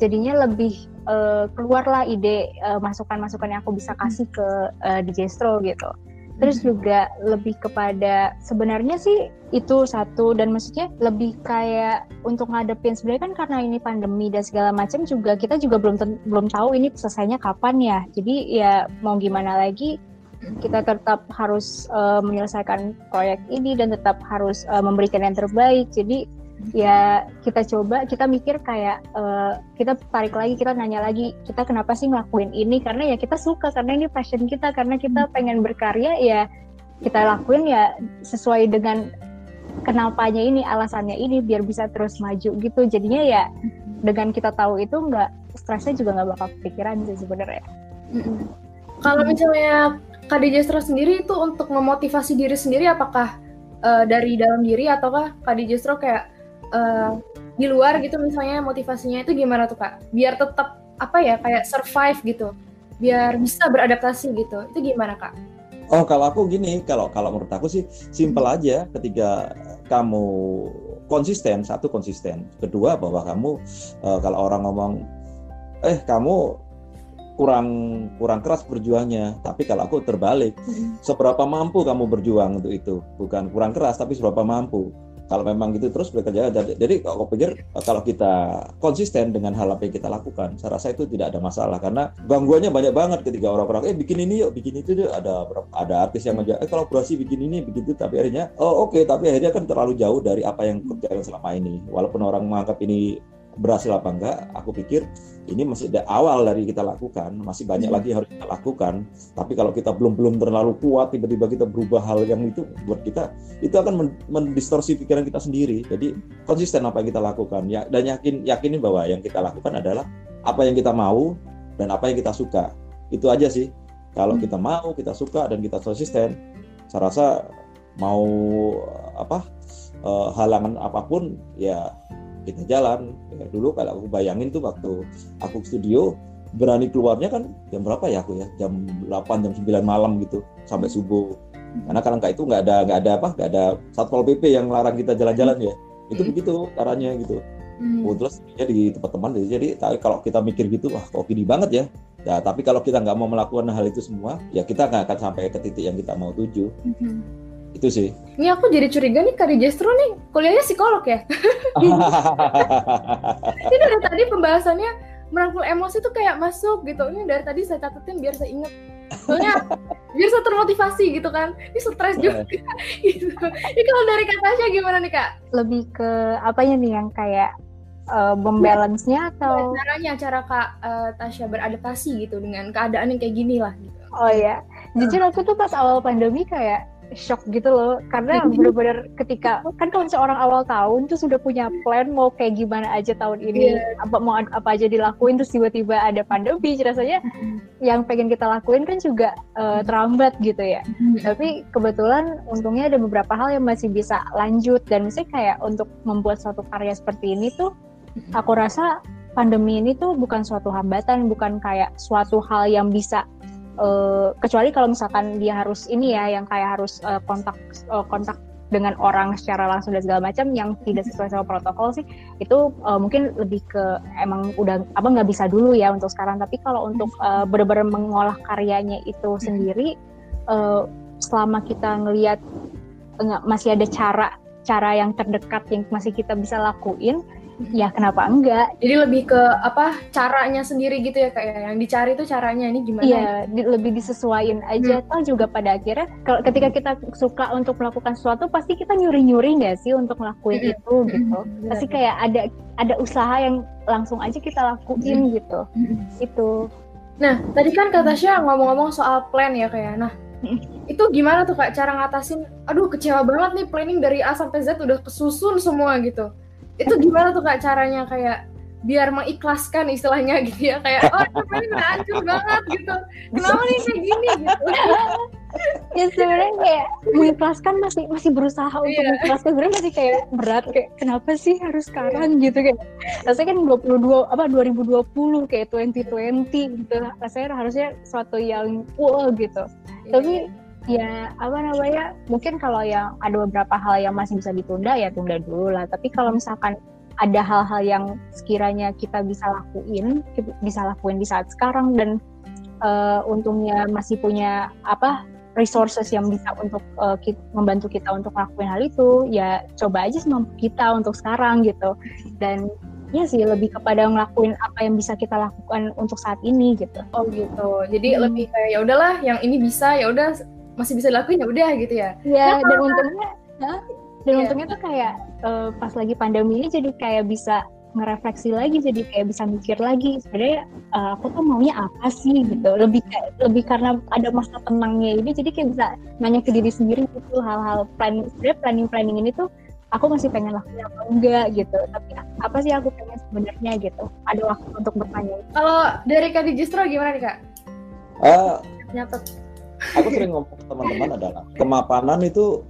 jadinya lebih eh, keluarlah ide eh, masukan-masukan yang aku bisa kasih ke eh, DJ Stro gitu. Terus juga lebih kepada sebenarnya sih itu satu dan maksudnya lebih kayak untuk ngadepin. Sebenarnya kan karena ini pandemi dan segala macam juga kita juga belum belum tahu ini selesainya kapan ya. Jadi ya mau gimana lagi kita tetap harus eh, menyelesaikan proyek ini dan tetap harus eh, memberikan yang terbaik. Jadi ya kita coba kita mikir kayak eh, kita tarik lagi kita nanya lagi kita kenapa sih ngelakuin ini? Karena ya kita suka karena ini passion kita karena kita pengen berkarya ya kita lakuin ya sesuai dengan kenapanya ini alasannya ini biar bisa terus maju gitu. Jadinya ya dengan kita tahu itu nggak stresnya juga nggak bakal kepikiran sih sebenarnya. Kalau misalnya Kak Stro sendiri itu untuk memotivasi diri sendiri apakah eh, dari dalam diri ataukah Kak DJ Stro kayak eh, di luar gitu misalnya motivasinya itu gimana tuh Kak? Biar tetap apa ya kayak survive gitu. Biar bisa beradaptasi gitu. Itu gimana Kak? Oh, kalau aku gini, kalau kalau menurut aku sih simpel aja ketika kamu konsisten, satu konsisten. Kedua bahwa kamu eh, kalau orang ngomong eh kamu kurang kurang keras berjuangnya, tapi kalau aku terbalik, seberapa mampu kamu berjuang untuk itu, bukan kurang keras tapi seberapa mampu. Kalau memang gitu terus bekerja, jadi, jadi kalau pikir eh, kalau kita konsisten dengan hal apa yang kita lakukan, saya rasa itu tidak ada masalah. Karena gangguannya banyak banget ketika orang-orang eh bikin ini yuk, bikin itu yuk, ada ada artis yang ngajak eh kolaborasi bikin ini, bikin itu, tapi akhirnya oh oke, tapi akhirnya kan terlalu jauh dari apa yang kerjakan selama ini. Walaupun orang menganggap ini berhasil apa enggak, aku pikir ini masih ada awal dari kita lakukan, masih banyak lagi yang harus kita lakukan. Tapi kalau kita belum belum terlalu kuat, tiba-tiba kita berubah hal yang itu buat kita itu akan men- mendistorsi pikiran kita sendiri. Jadi konsisten apa yang kita lakukan ya dan yakin yakinin bahwa yang kita lakukan adalah apa yang kita mau dan apa yang kita suka. Itu aja sih. Kalau kita mau, kita suka dan kita konsisten, saya rasa mau apa eh, halangan apa pun ya kita jalan. Ya, dulu kalau aku bayangin tuh waktu aku studio berani keluarnya kan jam berapa ya aku ya? Jam 8 jam 9 malam gitu sampai subuh. Karena kalau nggak itu nggak ada nggak ada apa nggak ada satpol pp yang larang kita jalan-jalan ya. Itu begitu caranya gitu. Hmm. oh, terus ya di tempat teman jadi tapi kalau kita mikir gitu wah kok gini banget ya? Ya tapi kalau kita nggak mau melakukan hal itu semua ya kita nggak akan sampai ke titik yang kita mau tuju itu sih Ini aku jadi curiga nih Kak DJ Stro nih kuliahnya psikolog ya. Ini dari tadi pembahasannya merangkul emosi tuh kayak masuk gitu. Ini dari tadi saya catetin biar saya inget. Soalnya biar saya termotivasi gitu kan. Ini stres juga. gitu. Ini kalau dari Kak Tasya gimana nih Kak? lebih ke apanya nih yang kayak eh, membalance-nya atau Caranya cara Kak eh, Tasya beradaptasi gitu dengan keadaan yang kayak gini lah gitu. Oh ya, jujur aku tuh pas awal pandemi kayak shock gitu loh, karena bener-bener ketika kan kalau misalnya orang awal tahun tuh sudah punya plan mau kayak gimana aja tahun ini, apa mau apa aja dilakuin terus tiba-tiba ada pandemi, rasanya yang pengen kita lakuin kan juga eh, terambat gitu ya. Tapi kebetulan untungnya ada beberapa hal yang masih bisa lanjut. Dan misalnya kayak untuk membuat suatu karya seperti ini tuh, aku rasa pandemi ini tuh bukan suatu hambatan, bukan kayak suatu hal yang bisa eh, kecuali kalau misalkan dia harus ini ya yang kayak harus eh, kontak eh, kontak dengan orang secara langsung dan segala macam yang tidak sesuai sama protokol sih itu eh, mungkin lebih ke emang udah apa nggak bisa dulu ya untuk sekarang. Tapi kalau untuk eh, benar-benar mengolah karyanya itu sendiri uh, selama kita ngelihat enggak masih ada cara cara yang terdekat yang masih kita bisa lakuin ya kenapa enggak jadi lebih ke apa caranya sendiri gitu ya kayak yang dicari tuh caranya ini gimana iya di, lebih disesuaikan aja hmm. toh juga pada akhirnya kalau ketika kita suka untuk melakukan sesuatu pasti kita nyuri nyuri nggak sih untuk ngelakuin hmm. itu gitu hmm. pasti kayak ada ada usaha yang langsung aja kita lakuin hmm. gitu hmm. itu nah tadi kan kata Tasya ngomong-ngomong soal plan ya kayak nah hmm. itu gimana tuh kak cara ngatasin aduh kecewa banget nih planning dari A sampai Z udah kesusun semua gitu itu gimana tuh kak caranya? Kayak biar mengikhlaskan istilahnya gitu ya. Kayak oh ini udah hancur banget gitu. Kenapa nih kayak gini? gitu. Ya sebenarnya kayak mengikhlaskan masih masih berusaha untuk yeah. mengikhlaskan. Sebenarnya masih kayak berat kayak kenapa sih harus sekarang? gitu kayak. Rasanya kan 22 apa 2020 kayak 2020 gitu. Rasanya harusnya suatu yang wow gitu. Yeah. tapi ya apa namanya mungkin kalau yang ada beberapa hal yang masih bisa ditunda ya tunda dulu lah tapi kalau misalkan ada hal-hal yang sekiranya kita bisa lakuin bisa lakuin di saat sekarang dan uh, untungnya masih punya apa resources yang bisa untuk uh, kita, membantu kita untuk lakuin hal itu ya coba aja semampu kita untuk sekarang gitu dan ya sih lebih kepada ngelakuin apa yang bisa kita lakukan untuk saat ini gitu. Oh gitu. Jadi hmm. lebih kayak ya udahlah yang ini bisa ya udah masih bisa dilakuin ya udah gitu ya. Iya dan untungnya ya, dan yeah. untungnya tuh kayak uh, pas lagi pandemi ini jadi kayak bisa ngerefleksi lagi jadi kayak bisa mikir lagi sebenarnya uh, aku tuh maunya apa sih gitu. Lebih kayak, lebih karena ada masa tenangnya ini jadi kayak bisa nanya ke diri sendiri gitu hal-hal planning sebenarnya planning planning ini tuh aku masih pengen lakuin apa enggak gitu. Tapi apa sih aku pengen sebenarnya gitu. Ada waktu untuk bertanya. Kalau dari kak Dijistro gimana nih kak? Uh, nyatet aku sering ngomong ke teman-teman adalah kemapanan itu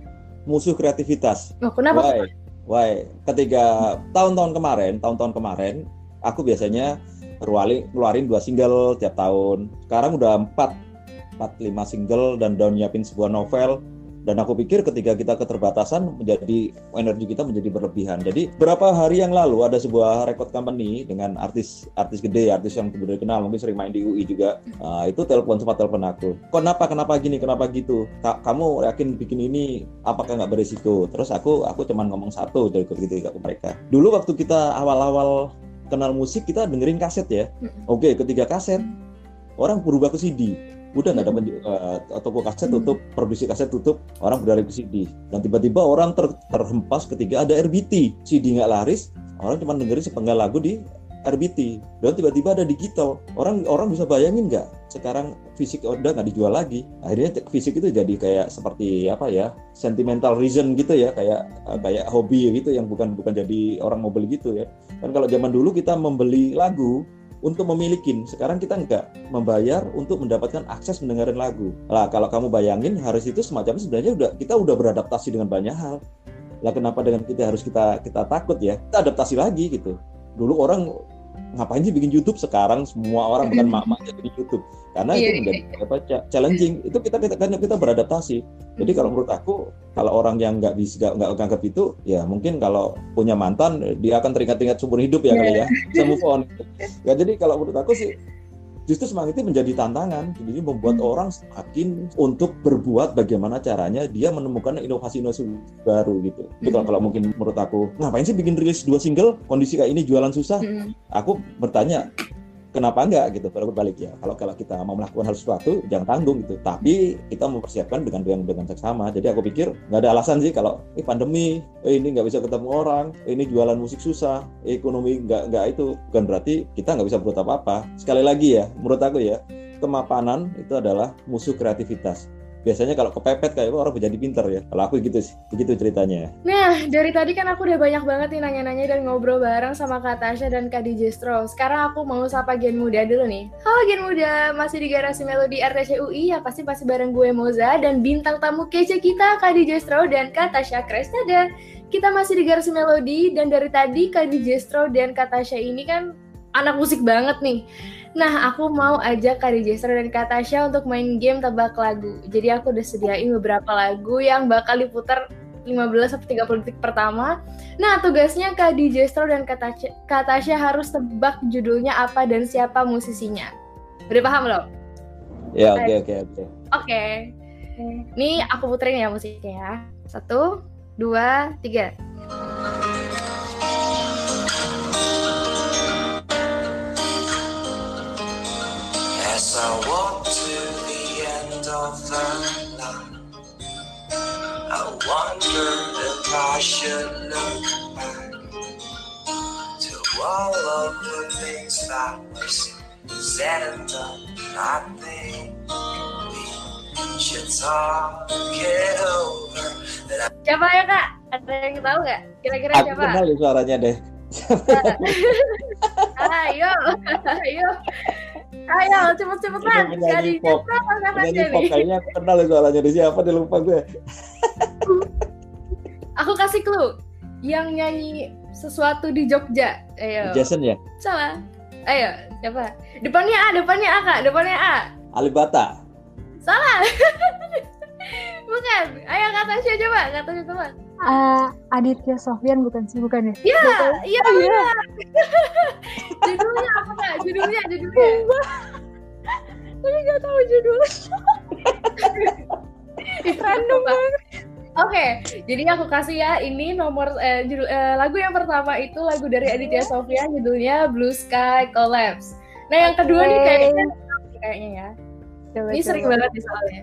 musuh kreativitas. Oh, kenapa? Why? Why? Ketika tahun-tahun kemarin, tahun-tahun kemarin, aku biasanya ngeluarin, ngeluarin dua single tiap tahun. Sekarang udah empat, empat lima single dan down nyiapin sebuah novel dan aku pikir ketika kita keterbatasan menjadi energi kita menjadi berlebihan. Jadi berapa hari yang lalu ada sebuah record company dengan artis artis gede, artis yang sudah dikenal, mungkin sering main di UI juga. Uh, itu telepon sempat telepon aku. Kenapa kenapa gini kenapa gitu? kamu yakin bikin ini apakah nggak berisiko? Terus aku aku cuman ngomong satu dari gitu ke mereka. Dulu waktu kita awal-awal kenal musik kita dengerin kaset ya. Oke, okay, ketiga kaset orang berubah ke CD udah nggak dapat uh, toko kaset tutup produksi kaset tutup orang berlari ke CD dan tiba-tiba orang ter, terhempas ketika ada RBT CD nggak laris orang cuma dengerin sepenggal lagu di RBT dan tiba-tiba ada digital. Orang orang bisa bayangin nggak? Sekarang fisik udah nggak dijual lagi. Akhirnya fisik itu jadi kayak seperti apa ya? Sentimental reason gitu ya. Kayak eh, kayak hobi gitu yang bukan bukan jadi orang mau beli gitu ya. Kan kalau zaman dulu kita membeli lagu untuk memiliki. Sekarang kita nggak membayar untuk mendapatkan akses mendengarkan lagu. Lah kalau kamu bayangin harus itu semacam sebenarnya udah kita udah beradaptasi dengan banyak hal. Lah kenapa dengan kita harus kita kita takut ya? Kita adaptasi lagi gitu. Dulu orang ngapain sih bikin YouTube sekarang? Semua orang bukan mak-mak bikin YouTube. Karena itu iya, menjadi iya. apa challenging. Itu kita kita kita, kita beradaptasi. Jadi kalau menurut aku kalau orang yang nggak bisa nggak nganggap itu ya mungkin kalau punya mantan dia akan teringat-ingat seumur hidup ya kali ya. Bisa move on. Ya jadi kalau menurut aku sih justru semangat itu menjadi tantangan. Jadi membuat hmm. orang semakin untuk berbuat bagaimana caranya dia menemukan inovasi-inovasi baru gitu. Jadi kalau, kalau mungkin menurut aku ngapain sih bikin rilis dua single? Kondisi kayak ini jualan susah. Hmm. aku bertanya kenapa enggak gitu berbalik ya. Kalau kalau kita mau melakukan hal sesuatu jangan tanggung gitu. Tapi kita mempersiapkan dengan dengan dengan seksama. Jadi aku pikir nggak ada alasan sih kalau eh pandemi eh, ini nggak bisa ketemu orang eh, ini jualan musik susah eh, ekonomi nggak nggak itu. Bukan berarti kita nggak bisa berbuat apa apa sekali lagi ya menurut aku ya kemapanan itu adalah musuh kreativitas biasanya kalau kepepet kayak orang menjadi pinter ya. Kalau aku gitu sih, begitu ceritanya. Nah, dari tadi kan aku udah banyak banget nih nanya-nanya dan ngobrol bareng sama Kak Tasha dan Kak DJ Stro. Sekarang aku mau sapa Gen Muda dulu nih. Halo Gen Muda, masih di Garasi Melodi RTC UI ya pasti pasti bareng gue Moza dan bintang tamu kece kita Kak DJ Stro dan Kak Tasha Kresnada. Kita masih di Garasi Melodi dan dari tadi Kak DJ Stro dan Kak Tasha ini kan anak musik banget nih. Nah, aku mau ajak Kak Dijester dan Kak Tasya untuk main game tebak lagu. Jadi aku udah sediain beberapa lagu yang bakal diputar 15 sampai 30 detik pertama. Nah, tugasnya Kak Dijester dan Kak Tasya, harus tebak judulnya apa dan siapa musisinya. Udah paham belum? Ya, oke oke oke. Oke. Nih aku puterin ya musiknya ya. Satu, dua, tiga. As I walk to the end of the line, I wonder if I should look back to all of the things that were said and done. I think we should talk it over. Siapa ya kak? Ada yang tahu nggak? Kira-kira Aku siapa? kenal suaranya deh. ayo, ayo, ayo, cepet-cepetan. Jadi pop. siapa Penyanyi pop kayaknya kenal nih suaranya di siapa dia lupa gue. Aku kasih clue. Yang nyanyi sesuatu di Jogja. Ayo. Jason ya? Salah. Ayo, siapa? Depannya A, depannya A kak, depannya A. Alibata. Salah. Bukan. Ayo kak Tasya coba, kak Tasya coba. Eh, Aditya Sofyan bukan sih, bukan ya? Iya, iya benar. judulnya apa kak? Judulnya, judulnya. Tapi nggak tahu judulnya. Random banget. Oke, jadi aku kasih ya ini nomor eh, judul, eh, lagu yang pertama itu lagu dari Aditya Sofyan judulnya Blue Sky Collapse. Nah yang kedua nih Oke. kayaknya kayaknya ya. Coba, Ini sering banget nih soalnya.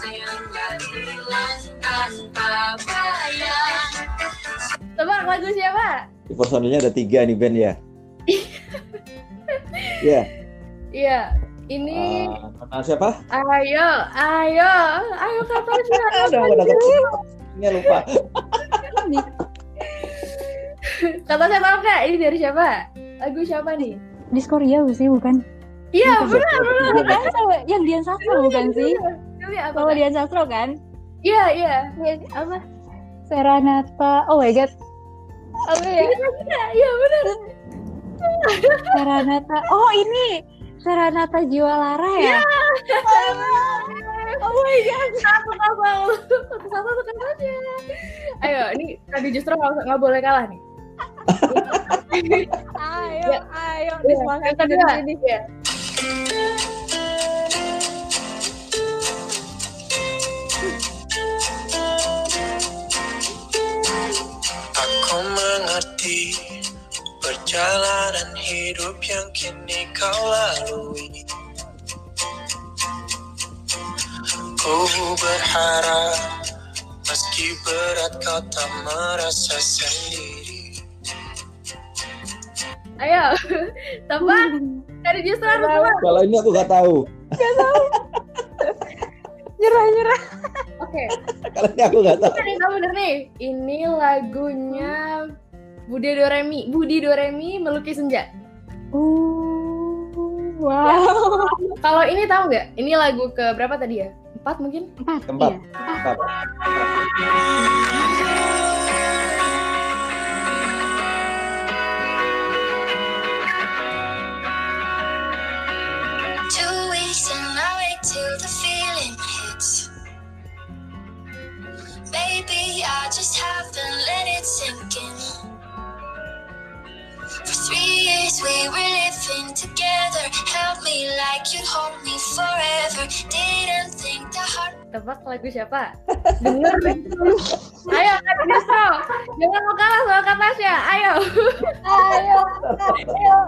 Sayang tanpa bayang Tebak lagu siapa? Di personilnya ada tiga nih band ya. Iya. Iya, ini Ah, Nona siapa? ayo, ayo, ayo kata siapa? Udah pada ketemu. lupa. Kata saya tahu nggak? Ini dari siapa? Lagu siapa nih? Diskoria sih, bukan? Iya, Bukan. Bukan, yang Dian Sastro bukan sih? Ini apa? Kalau? Dian Sastro kan? Iya, iya. Iya, apa? Seranata. Oh my god. Apa ya? Iya, iya benar. Seranata. Oh ini Seranata Jiwa Lara ya? Oh my god, satu kosong, satu aja. Ayo, ini tadi justru nggak usah- nggak boleh kalah nih. Ayo, Ya. ayo, Yang disemangatin kedua, ini. ya. Aku mengerti perjalanan hidup yang kini kau lalui. Ku berharap meski berat kau tak merasa sendiri. Ayo, tebak. Tadi justru harus tebak. Kalau ini aku nggak tahu. Nyerah, nyerah. Oke, Kalau ini aku nggak tahu. ini kamu bener nih. Ini lagunya Budi Doremi, Budi Doremi melukis senja. Uh, wow. Kalau ini tahu nggak? Ini lagu ke berapa tadi ya? Empat mungkin? Empat. Keempat. iya. Wait till the feeling hits. Maybe I just haven't let it sink in. For three years we were living together. Held me like you'd hold me forever. Didn't think the heart. Tebak lagu siapa? Bener. Ayo, Kak Distro. Jangan mau kalah sama Kak Tasya. Ayo. Ayo, ayo.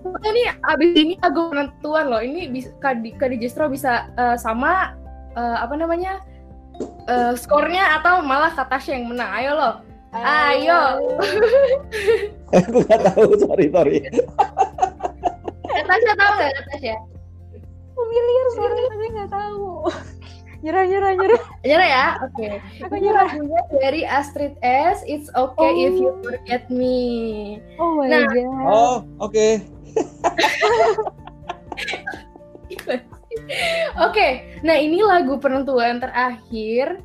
Ini abis ini lagu penentuan loh. Ini bisa Kak Di- Kak Distro bisa eh, sama eh, apa namanya? eh, skornya atau malah Kak Tasya yang menang. Ayo loh. Ayo. Aku nggak tahu. Sorry, sorry. Kak Tasya tahu nggak Kak Tasya? Familiar suaranya tapi nggak tahu. Nyerah, nyerah, nyerah. Nyerah ya? Oke. Aku Ini nyerah. lagunya dari Astrid S. It's okay if you Oh. forget me. Oh my Nah. god. Oh, oke. Oke, nah ini lagu penentuan terakhir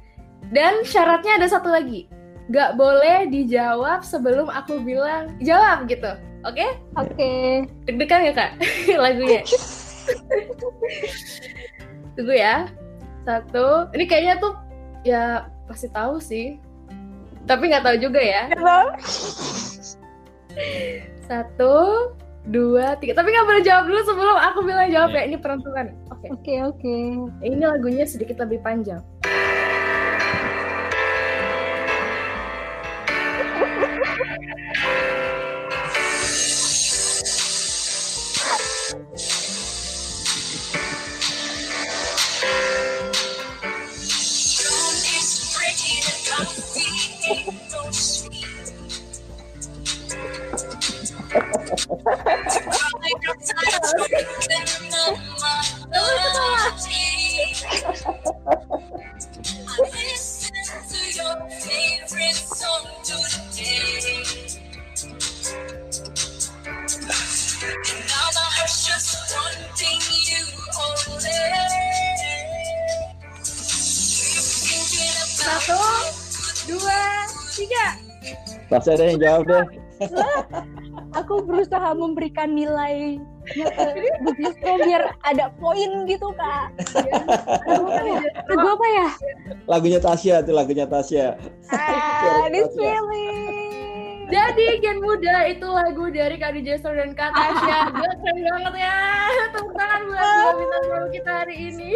dan syaratnya ada satu lagi. Gak boleh dijawab sebelum aku bilang jawab gitu. Oke? Oke. Deg-degan ya kak lagunya? Tunggu ya. Satu. Ini kayaknya tuh ya pasti tahu sih. Tapi nggak tahu juga ya. Satu, dua, tiga. Tapi nggak boleh jawab dulu sebelum aku bilang jawab ya. Ini peruntukan. Oke. Oke oke. Ini lagunya sedikit lebih panjang. Satu, dua, tiga. Pasti ada yang jawab deh. Berusaha memberikan nilai ya ke Bugistro biar ada poin gitu kak. Lagu apa ya? Lagunya Tasya itu lagunya Tasya. Ah, this feeling. Jadi Gen Muda itu lagu dari Kak Jestro dan Kak Tasya. Gila, keren banget ya. Tepuk tangan buat dua bintang tamu kita hari ini.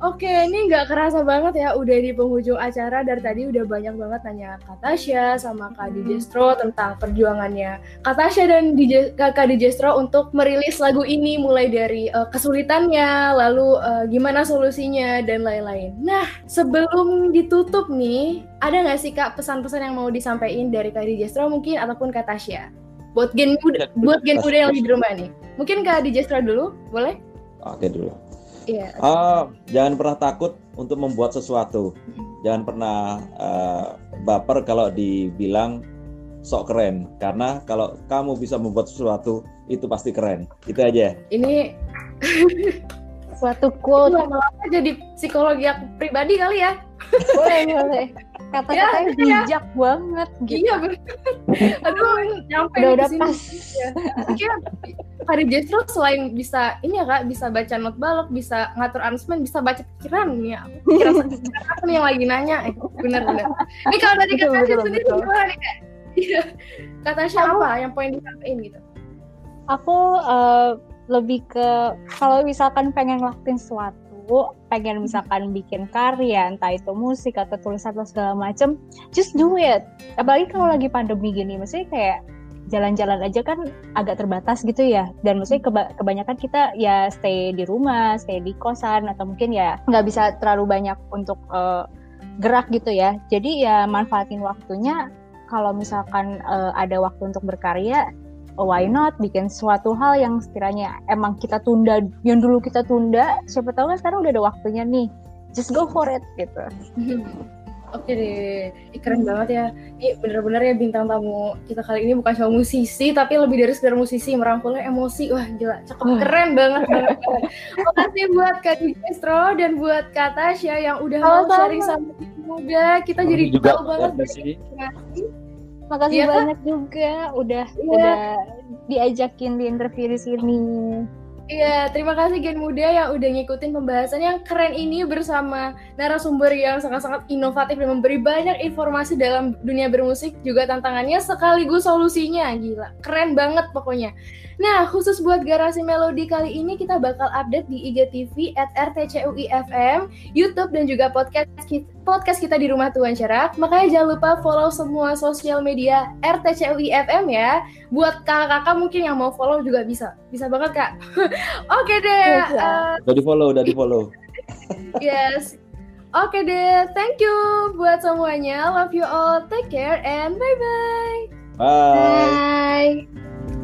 Oke, ini nggak kerasa banget ya udah di penghujung acara dari tadi udah banyak banget nanya Kak Tasya sama Kak Dijestro tentang perjuangannya Kak Tasya dan DJ, Kak Dijestro untuk merilis lagu ini mulai dari eh, kesulitannya, lalu eh, gimana solusinya dan lain-lain. Nah, sebelum ditutup nih, ada nggak sih Kak pesan-pesan yang mau disampaikan dari Kak Dijestro mungkin ataupun Kak Tasya? Buat gen muda, buat gen muda yang lagi di rumah nih. Mungkin Kak Dijestro dulu, boleh? Oke dulu. Iya. Ah, jangan pernah takut untuk membuat sesuatu. Jangan pernah eh, baper kalau dibilang sok keren. Karena kalau kamu bisa membuat sesuatu itu pasti keren. Itu aja. Ini Suatu quote lama-lama jadi psikologi aku pribadi kali ya. boleh boleh. Kata-katanya Ya, ya. bijak banget gitu. Iya bener. Aduh, nyampe Udah udah pas. Iya. Kari Jestro selain bisa ini ya kak, bisa baca not balok, bisa ngatur arrangement, bisa baca pikiran nih ya. Pikiran aku nih yang lagi nanya. Eh, bener bener. Ini kalau dari Betul, kata Tasya betul, sendiri betul. gimana nih kak? Iya. Kata Tasya apa yang poin disampaikan gitu? Aku eh, lebih ke kalau misalkan pengen ngelakuin sesuatu, pengen misalkan bikin karya, entah itu musik atau tulisan atau segala macem, just do it. Apalagi kalau lagi pandemi gini, maksudnya kayak jalan-jalan aja kan agak terbatas gitu ya. Dan maksudnya keba- kebanyakan kita ya stay di rumah, stay di kosan atau mungkin ya nggak bisa terlalu banyak untuk eh, gerak gitu ya. Jadi ya manfaatin waktunya. Kalau misalkan eh, ada waktu untuk berkarya, why not bikin suatu hal yang sekiranya emang kita tunda yang dulu kita tunda siapa tahu kan sekarang udah ada waktunya nih just go for it gitu Oke deh, Ih, keren banget ya. Ini bener-bener ya bintang tamu kita kali ini bukan cuma musisi, tapi lebih dari sekedar musisi, merangkulnya emosi. Wah gila, cakep, keren banget. banget. Makasih buat Kak Distro dan buat Kak Tasya yang udah mau Sama-sama. sharing sama kita muda. Kita jadi juga tahu banget kasih. informasi. Makasih Iya kan? banyak juga udah Iya. udah diajakin di interview di sini Iya, terima kasih Gen Muda yang udah ngikutin pembahasan yang keren ini bersama narasumber yang sangat-sangat inovatif dan memberi banyak informasi dalam dunia bermusik juga tantangannya sekaligus solusinya. Gila, keren banget pokoknya. Nah, khusus buat Garasi Melodi kali ini kita bakal update di IGTV at RTCUIFM, YouTube dan juga podcast kita, podcast kita di Rumah Tuan Cerak. Makanya jangan lupa follow semua sosial media RTCUIFM ya buat kakak-kakak mungkin yang mau follow juga bisa bisa banget kak oke deh Bisa. eh, Udah di follow, udah di follow. yes oke deh thank you buat semuanya love you all take care and bye bye Bye. bye